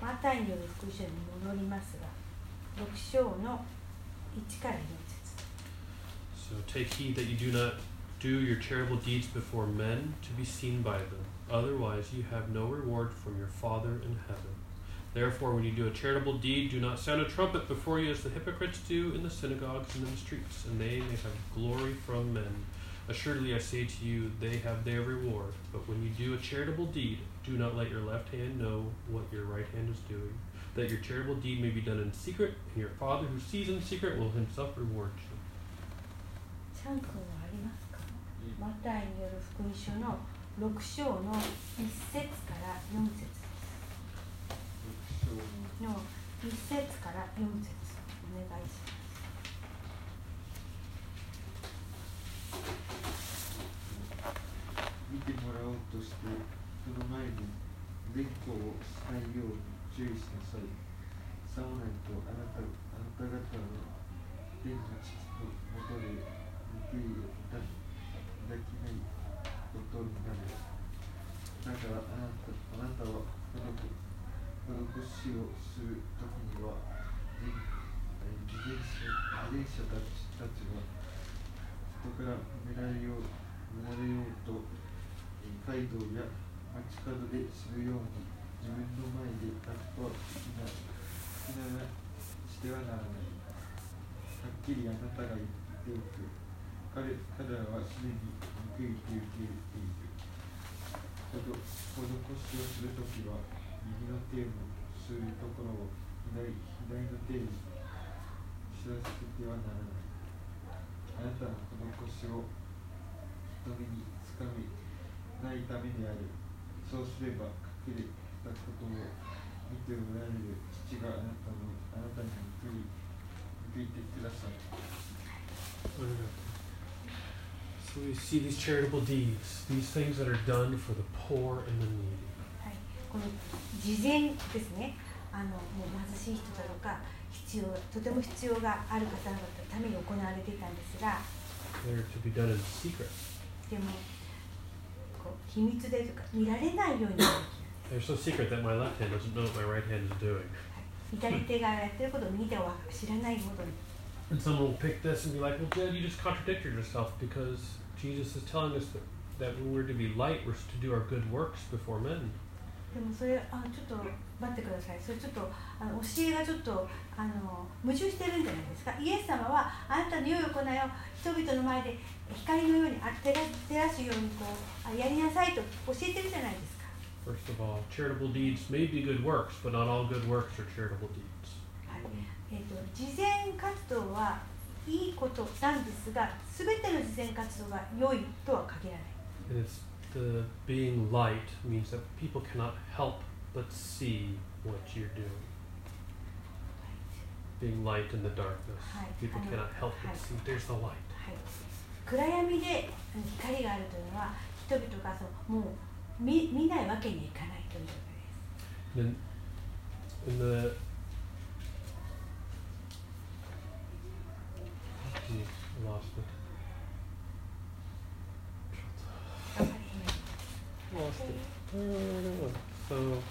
マタイによる福音書に戻りますが6章の1から4節 So take heed that you do not do your charitable deeds before men to be seen by them. Otherwise you have no reward from your Father in heaven. Therefore, when you do a charitable deed, do not sound a trumpet before you as the hypocrites do in the synagogues and in the streets, and they may have glory from men. Assuredly, I say to you, they have their reward. But when you do a charitable deed, do not let your left hand know what your right hand is doing, that your charitable deed may be done in secret, and your Father who sees in secret will himself reward you. チャン君はありますかマタイによる福音書の6章の1節から4節ですの1節から4節お願いします見てもらおうとして その前に善行をしないように注意しなさいさもないとあなたあなた方は天の父のもとで報いをいただきないことになるだからあなたあなたは施しをするときには、自転車自転車たちたちは人から見られよう見られようと、え街道や街角でするように自分の前でラッパを吹きな吹きならしてはならない。はっきりあなたが言っておく。彼彼らはすでに報いて受け入れている。ほど施しをするときは右の手をするところを左左の手に知らせてはならない。あなたの施しを人目につかみないためである。そうすれば隠れたことを見ておられる父があなたのあなたに報い報いてください。So we see these charitable deeds, these things that are done for the poor and the needy. はい、この事前ですねあのもう貧しい人だとか必要とても必要がある方々のために行われていたんですが They're to be done in secret. でも秘密でとか見られないようになる They're so secret that my left hand doesn't know what my right hand is doing. 左手がやってることを右手は知らないほどに And someone will pick this and be like, well, Jed, you just contradicted yourself because Jesus is telling us that, that when we're to be light, we're to do our good works before men. でもそれあちょっと待ってくださいそれちょっとあの教えがちょっとあの矛盾してるんじゃないですかイエス様はあなたの良い行いを人々の前で光のようにあ照ら照らすようにこうあやりなさいと教えてるじゃないですか First of all, charitable deeds may be good works, but not all good works are charitable deeds. はいえー、と慈善活動はいいことなんですが全ての慈善活動が良いとは限らない And it's the being light means that people cannot help but see what you're doing. Being light in the darkness. People cannot help but see. There's the light. はい、暗闇であの光があるというのは人々がそのもう見見ないわけにはいかないということです And in the Geez, I lost it. わかりま Lost it. So,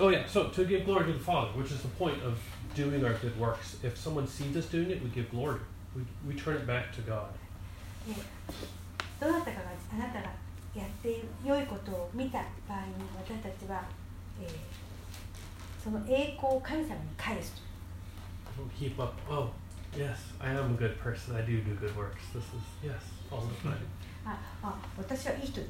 oh yeah. So to give glory to the Father, which is the point of doing our good works. If someone sees us doing it, we give glory. We, we turn it back to God. でどなたかがあなたがやっている良いことを見た場合に私たちは、えーその栄光を神様に返すと keep up. Oh, yes, I am a good person. I do do good works. This is yes, all the time. ああ私はいい人でね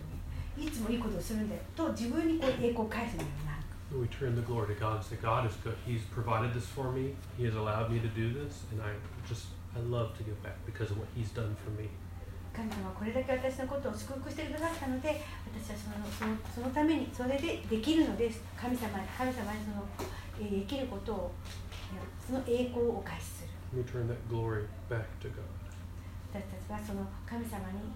いつもいいことをするんだよと自分にこう栄光を返すようになる We turn the glory to God and say, God is good. He's provided this for me. He has allowed me to do this, and I just I love to give back because of what He's done for me. 神様はこれだけ私のことを祝福してくださったので私はそのそのそのためにそれでできるのです。神様神様にその、えーできることをその栄光をお返しする。We turn that glory back to God. 私たちはその神様に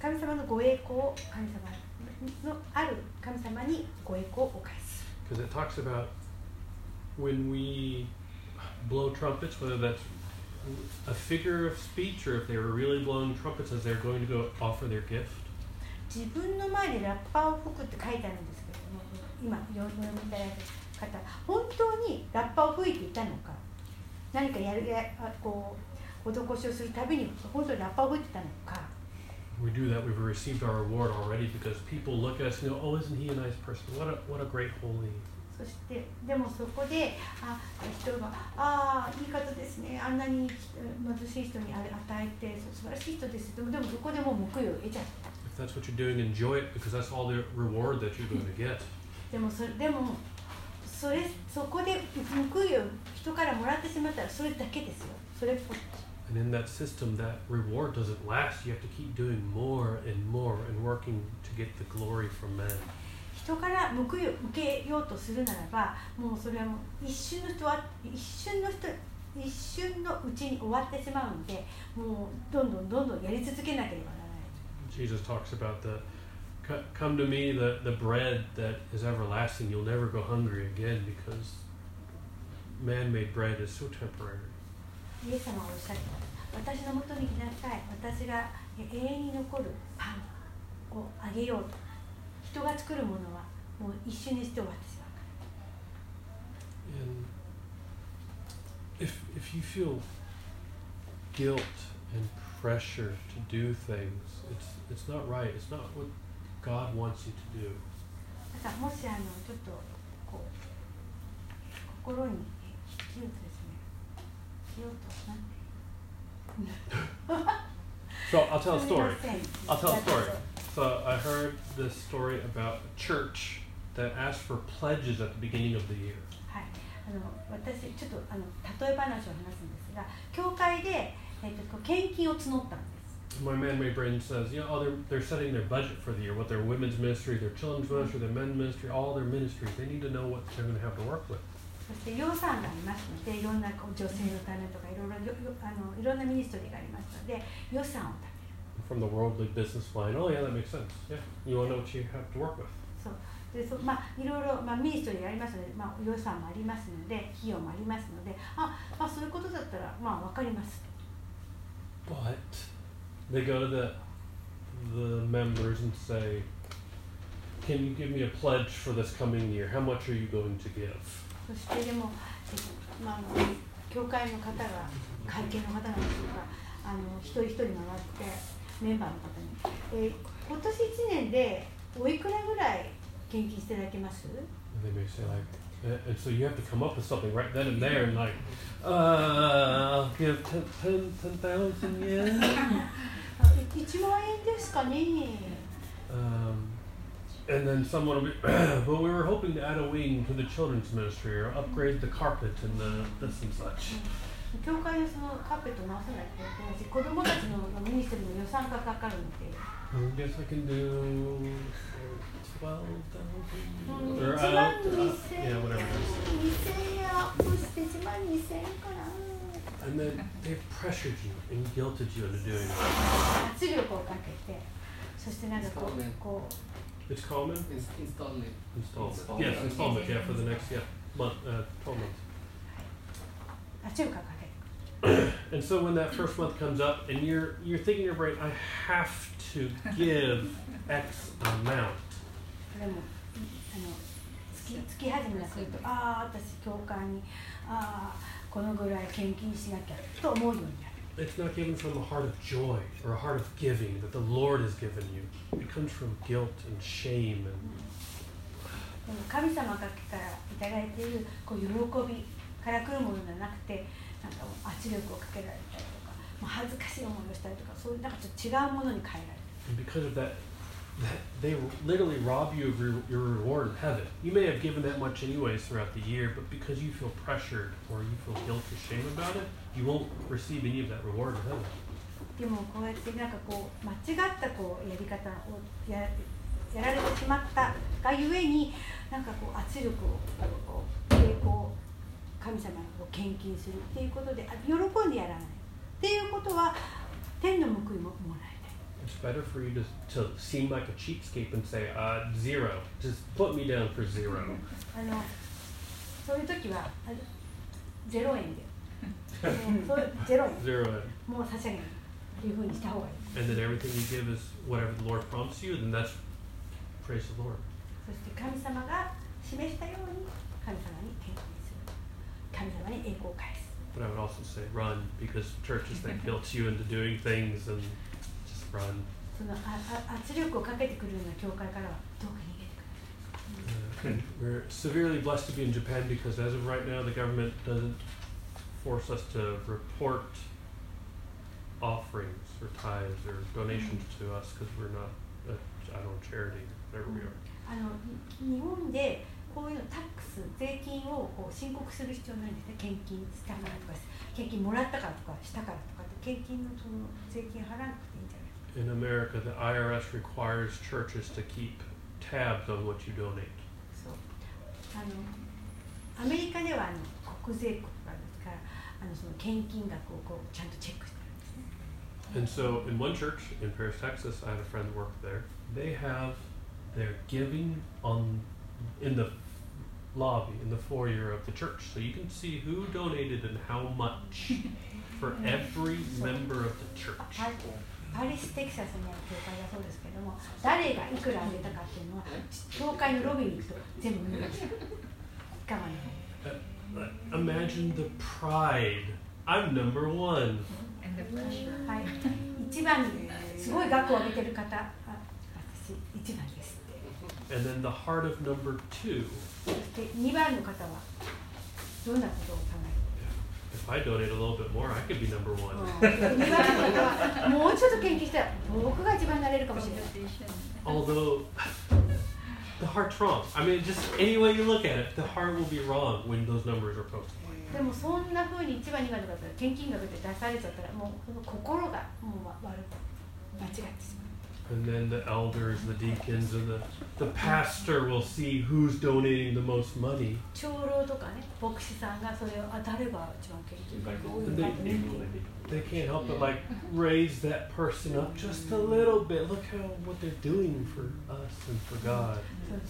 神様のご栄光を神様のある神様にご栄光をお返しす Because it talks about when we blow trumpets, whether that's a figure of speech or if they were really blowing trumpets as they're going to go offer their gift. る自分の前でラッパを吹くって書いてあるんですけども今読みいただいた方本当にラッパを吹いていたのか何かやるやあこう施しをするたびに本当にラッパを吹いてたのか we do that, we've received our reward already because people look at us and go, "Oh, isn't he a nice person? What a what a great holy." そしてでもそこであ人が「ああいい方ですねあんなにえ貧しい人にあれ与えて素晴らしい人です」でもでもそこでもう報いを得ちゃった If that's what you're doing, enjoy it because that's all the reward that you're going to get. でもそれでもそれそこで報いを人からもらってしまったらそれだけですよそれっぽっち And in that system, that reward doesn't last. You have to keep doing more and more and working to get the glory from men. 人から報いを受けようとするならばもうそれはもう一瞬の人は一瞬の人一瞬のうちに終わってしまうのでもうどんどんどんどんやり続けなければならない Jesus talks about the "Co- come to me the, the bread that is everlasting. You'll never go hungry again because man-made bread is so temporary. イエス様がおっしゃってます私のもとに来なさい私がえ永遠に残るパンをあげようと人が作るものはもう一瞬にして終わってしまうから。And if, if you feel guilt and pressure to do things, it's, it's not right. It's not what God wants you to do. so I'll tell a story. I'll tell a story. So I heard this story about a church that asked for pledges at the beginning of the year. はい、あの私ちょっとあの例え話を話すんですが教会で、えっとこう献金を募ったんです My man Ray Brain says, you know, oh, they're, they're setting their budget for the year, what their women's ministry, their children's ministry, their men's ministry, all their ministries. They need to know what they're going to have to work with. そして予算がありますのでいろんなこう女性のためとかいろいろよよあのいろんなミニストリーがありますので予算を立てる From the worldly business line, oh, yeah, that makes sense. Yeah, you want to know what you have to work with. そうでそまあいろいろ、まあ、ミニストリーがありますので、まあ、予算もありますので費用もありますのであ、まあ、そういうことだったらまあ分かります But they go to the the members and say, "Can you give me a pledge for this coming year? How much are you going to give?" そしてでも、えっとまあ、あの教会の方が会計の方なんでしょうかあの一人一人回って メンバーの方に、えー今年1年でおいくらぐらい献金していただけます And uh, so you have to come up with something right then and there, and like, uh, I'll give ten, ten, ten thousand yen. あい1万円ですかね Um, and then someone will be, well, we were hoping to add a wing to the children's ministry or upgrade the carpet and the this and such. 教会でそのカーペット直さないといけないし子供たちのミニストリーの予算がかかるので I guess I can do twelve うん thousand or 1万 out. 2000 Uh, yeah, whatever it is. 2000円アップして1万2000円かな And then they've pressured you and guilted you into doing it. 圧力をかけてそしてなんかこうこ It's common Ins- installment. installment. Yes, installment. Yeah, for the next yeah month, uh, twelve months. う圧力をか And so when that first month comes up, and you're you're thinking in your brain, I have to give X amount. これもあの月月始めが来るとああ私教会にああこのぐらい献金しなきゃと思うようになる It's not given from a heart of joy or a heart of giving that the Lord has given you. It comes from guilt and shame and でも神様からいただいているこう喜びから来るものじゃなくて なんか圧力をかけられたりとかもう恥ずかしい思いをしたりとかそういうなんかちょっと違うものに変えられる And because of that, that they literally rob you of your, your reward in heaven. You may have given that much anyways throughout the year, but because you feel pressured or you feel guilt or shame about it, you won't receive any of that reward in heaven. でもこうやってなんかこう間違ったこうやり方をややられてしまったがゆえになんかこう圧力をこうでこう神様にこう献金するっていうことであ喜んでやらないっていうことは天の報いももらえない It's better for you to, to seem like a cheapskate and say, uh, zero. Just put me down for zero. あのそういう時はゼロ円でもうそうゼロ円.もう差し上げるいうふうにした方がいい And then everything you give is whatever the Lord prompts you, then that's praise the Lord. そして神様が示したように神様に献金 神様に栄光を返す But I would also say run because churches that guilt you into doing things and just run. そのああ圧力をかけてくるような教会からはどうか逃げてください Uh, and we're severely blessed to be in Japan because as of right now, the government doesn't force us to report offerings or tithes or donations to us because we're not a, I don't know, charity, whatever we are. あのに日本で こういうのタックス税金をこう申告する必要ないんですね献金したからとか献金もらったからとかしたからとかって献金のその税金払わなくていいんじゃない In America, the IRS requires churches to keep tabs on what you donate. そうあのアメリカではあの国税国がですからあのその献金額をこうちゃんとチェックしてるんですね And so, in one church in Paris, Texas, I had a friend worked there. They have their giving on in the lobby in the foyer of the church, so you can see who donated and how much for every member of the church. パパリス・テキサスにある教会がそうですけども誰がいくらあげたかっていうのは教会のロビーに行くと全部見るんですよいかがね Uh, Imagine the pride. I'm number one. And the pressure. はい、一番にすごい額を上げてる方あ私一番ですって And then the heart of number two. そして2番の方はどんなことを考え If I donate a little bit more, I could be number る one. 2番の方はもうちょっと献金したら僕が一番になれるかもしれない Although the heart's wrong. I mean, just any way you look at it, the heart will be wrong when those numbers are posted. でもそんなふうに1番2番とかだったら献金額で出されちゃったらもうその心がもう悪く間違ってしまう And then the elders, the deacons, and the, the pastor will see who's donating the most money. 長老とかね牧師さんがそれをあ誰が一番献金額多いんだってね They can't help but like raise that person up just a little bit. Look how what they're doing for us and for God.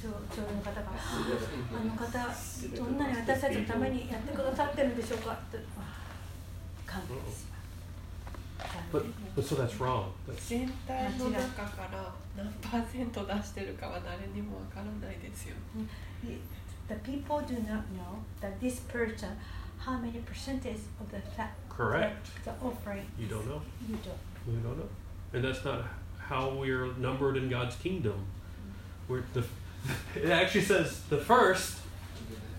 そう長長老の方があの方どんなに私たちのためにやってくださってるんでしょうかってあ考えてしまう But but so that's wrong. That's, 全体の中から何パーセント出してるかは誰にもわからないですよ The people do not know that this person how many percentage of the fa- Correct. the, the offering you don't know. you don't We don't know. And that's not how we're numbered in God's kingdom. We're the it actually says the first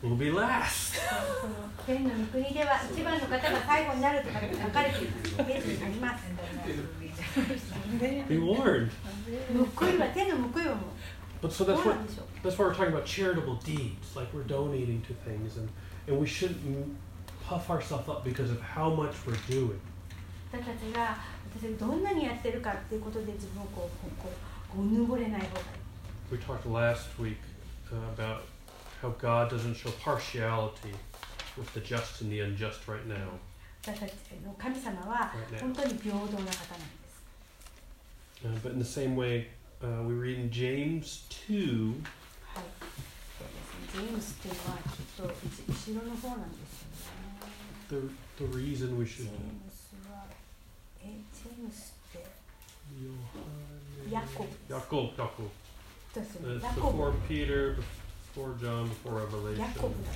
will be last. その天の御国では一番の方が最後になるとかって書かれています。イエスにあります。 Be warned. 報いは天の報いはも But so うど that's うな what んでしょう。 that's why we're talking about charitable deeds. Like we're donating to things and, and we shouldn't m- puff ourselves up because of how much we're doing. 私たちが私がどんなにやってるかっていうことで自分をこうこうこううぬぼれない方がいい。 We talked last week uh, about how God doesn't show partiality with the just and the unjust right now. 私たちの神様は Right now. 本当に平等な方なんです。 Uh, but in the same way, uh, we read in James 2, はい。そうですね。ジェームスっていうのはきっと後後ろの方なんですよね。 the, the reason we ジェ should. ームスはえジェームスってヤコブ Jacob, Jacob. ですよ Uh, ね。 It's ヤコブ before Peter, before John, before ヤ Revelation. コブだ。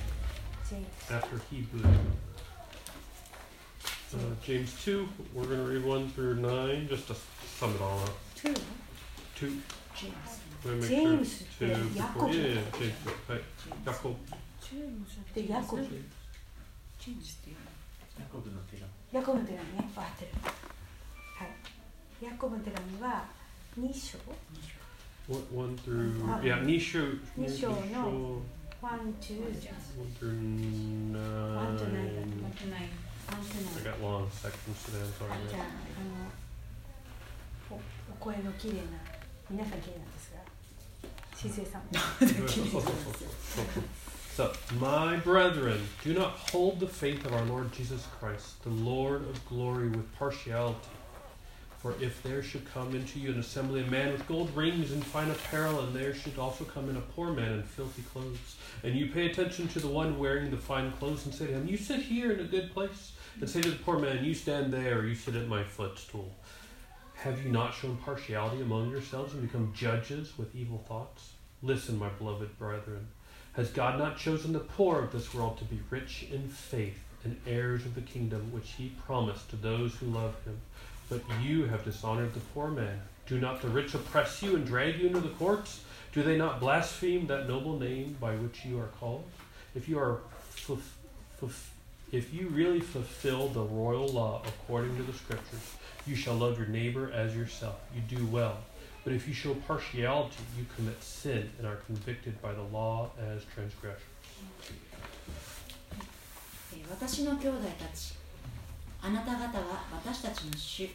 ジェームス。After Hebrew. Uh, James 2, we're going to read 1 through 9, just to sum it all up. 2 2. ジェームス We're gonna make ジェー sure ムスって to ヤ before- コブ yeah, yeah, James 2. Right. Jacob. でヤコブ。ジェームスっていうのヤコブの手紙ね。あ合ってる。はい。ヤコブの手紙は2章 One, one through Uh, yeah, Nisho. Nisho, no. 1 2 One through One to nine. nine. 1 to 9 I got long sections today. I'm あじゃ sorry. ああのおお声の綺麗な皆さん綺麗なんですが静江さん So, my brethren, do not hold the faith of our Lord Jesus Christ, the Lord of glory, with partiality. For if there should come into you an assembly of men with gold rings and fine apparel, and there should also come in a poor man in filthy clothes, and you pay attention to the one wearing the fine clothes, and say to him, You sit here in a good place, and say to the poor man, You stand there, you sit at my footstool. Have you not shown partiality among yourselves and become judges with evil thoughts? Listen, my beloved brethren. Has God not chosen the poor of this world to be rich in faith and heirs of the kingdom which he promised to those who love him? But you have dishonored the poor man. Do not the rich oppress you and drag you into the courts? Do they not blaspheme that noble name by which you are called? If you are fulf- fulf- if you really fulfill the royal law according to the scriptures, you shall love your neighbor as yourself. You do well. But if you show partiality, you commit sin and are convicted by the law as transgressors. えー私の兄弟たち あなた方は私たちの主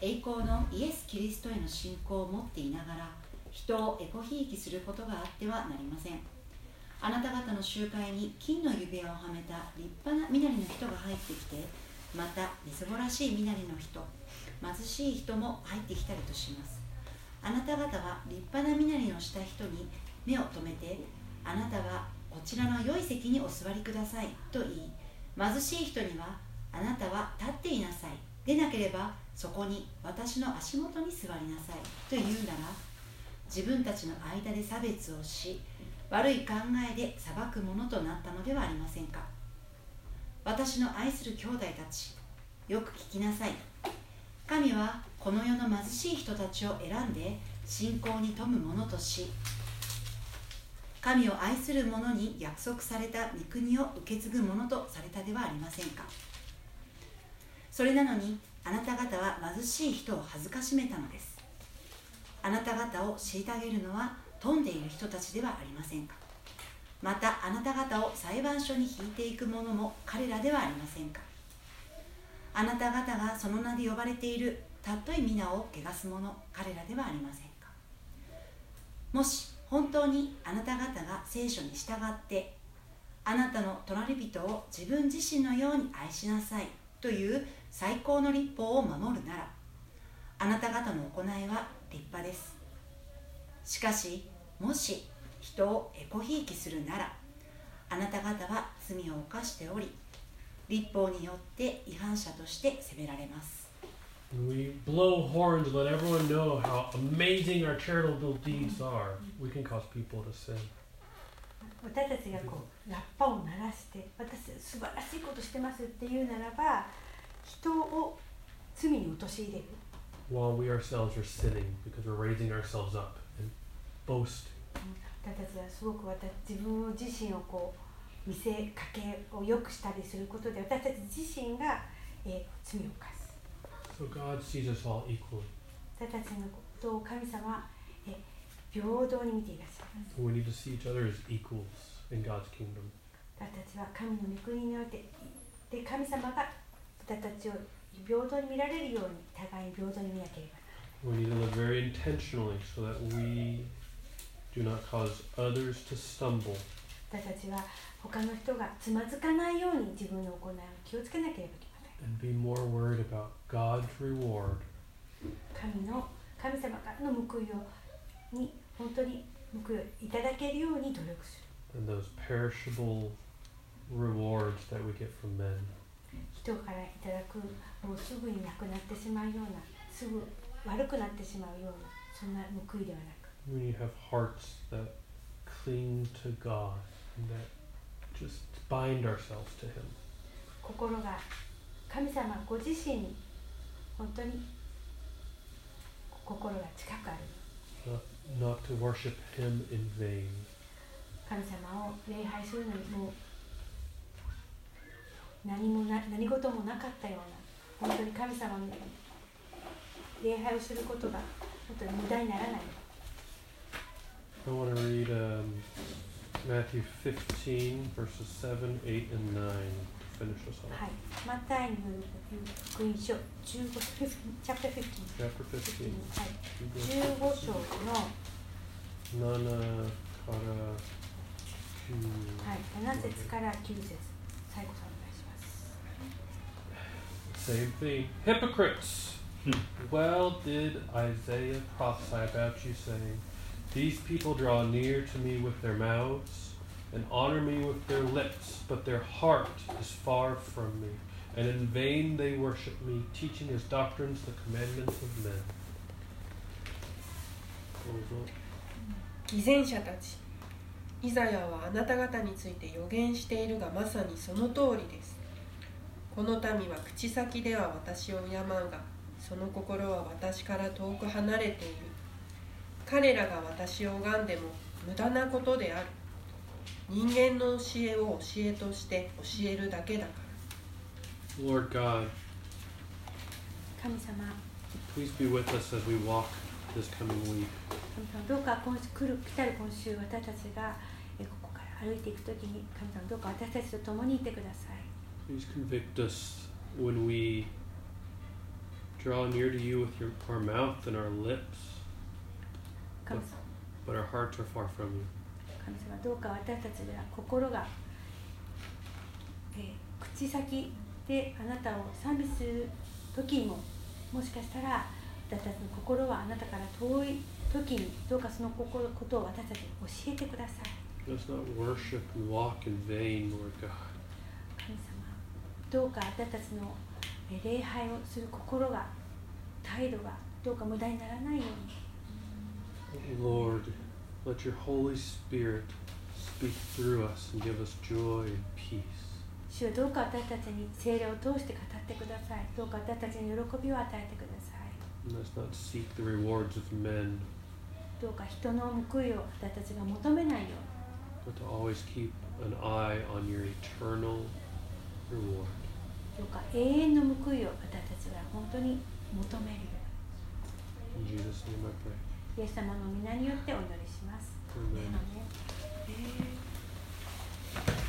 栄光のイエス・キリストへの信仰を持っていながら人をエコひいきすることがあってはなりません。あなた方の集会に金の指輪をはめた立派な身なりの人が入ってきてまたみすぼらしい身なりの人貧しい人も入ってきたりとします。あなた方は立派な身なりのした人に目を留めてあなたはこちらの良い席にお座りくださいと言い貧しい人にはあなたは立っていなさい。でなければそこに私の足元に座りなさい。と言うなら自分たちの間で差別をし悪い考えで裁くものとなったのではありませんか。私の愛する兄弟たちよく聞きなさい。神はこの世の貧しい人たちを選んで信仰に富む者とし神を愛する者に約束された御国を受け継ぐ者とされたではありませんか。それなのにあなた方は貧しい人を恥ずかしめたのです。あなた方を虐げるのは富んでいる人たちではありませんか。またあなた方を裁判所に引いていく者も彼らではありませんか。あなた方がその名で呼ばれているたっとえ皆を汚す者彼らではありませんか。もし本当にあなた方が聖書に従ってあなたの隣人を自分自身のように愛しなさい。という最高の立法を守るならあなた方の行いは立派ですしかしもし人をエコひいきするならあなた方は罪を犯しており立法によって違反者として責められます We blow horns, let everyone know how amazing our charitable deeds are. We can cause people to sin. 私たちがこうラッパを鳴らして私素晴らしいことしてますって言うならば人を罪に陥れる while we ourselves are sinning because we're raising ourselves up and boasting. 私たちはすごく私自分自身をこう見せかけを良くしたりすることで私たち自身が、えー罪を犯す So God sees us all equally. 私たちのことを神様平等に見ていらっしゃいます We need to see each other as equals in God's kingdom. 私たちは神の御国においてで神様が私たちを平等に見られるように互いに平等に見なければ We need to live very intentionally so that we do not cause others to stumble 私たちは他の人がつまずかないように自分の行いを気をつけなければいけません and be more worried about God's reward 神の神様からの報いをに本当に報いただけるように努力する and those perishable rewards that we get from men. 人からいただくもうすぐになくなってしまうようなすぐ悪くなってしまうようなそんな報いではなく need to have hearts that cling to God and that just bind ourselves to Him. 心が神様ご自身に本当に心が近くある Not, not to worship Him in vain. 神様を礼拝するのにもう何もな何事もなかったような本当に神様に礼拝をすることが本当に無駄にならない I want to read um, Matthew 15, verses 7, 8, and 9 to finish us off. はい、マタイによる福音書15 15 chapter 15 Chapter 15. はい、15章の、 7からはい、7節から9節最後さんお願いします Same thing. Hypocrites! well did Isaiah prophesy about you, saying, These people draw near to me with their mouths And honor me with their lips, but their heart is far from me. And in vain they worship me, teaching as doctrines the commandments of men. 偽善者たちイザヤはあなた方について予言しているがまさにその通りですこの民は口先では私を敬うがその心は私から遠く離れている彼らが私を拝んでも無駄なことである人間の教えを教えとして教えるだけだから Lord God, 神様 please be with us as we walk this coming week. 神様どうか今週来る来たる今週私たちがえここから歩いていくときに神様どうか私たちと共にいてください Please convict us when we draw near to you with your, our mouth and our lips, 神様 but our hearts are far from you. 神様どうか私たちでは心が、えー口先であなたを賛美する時ももしかしたら私たちの心はあなたから遠い時にどうかその心ことを私たちに教えてください Let us not worship and walk in vain, Lord God? 神様どうか私たちのえー礼拝をする心が態度がどうか無駄にならないように Lord, 主はどうか私たちに聖霊を通して語ってください。どうか私たちに喜びを与えてください。どうか人の報いを私たちが求めないよう。永遠の報いを私たちが本当に求めるように。イエス様の皆によってお祈りします。します。うん、えー。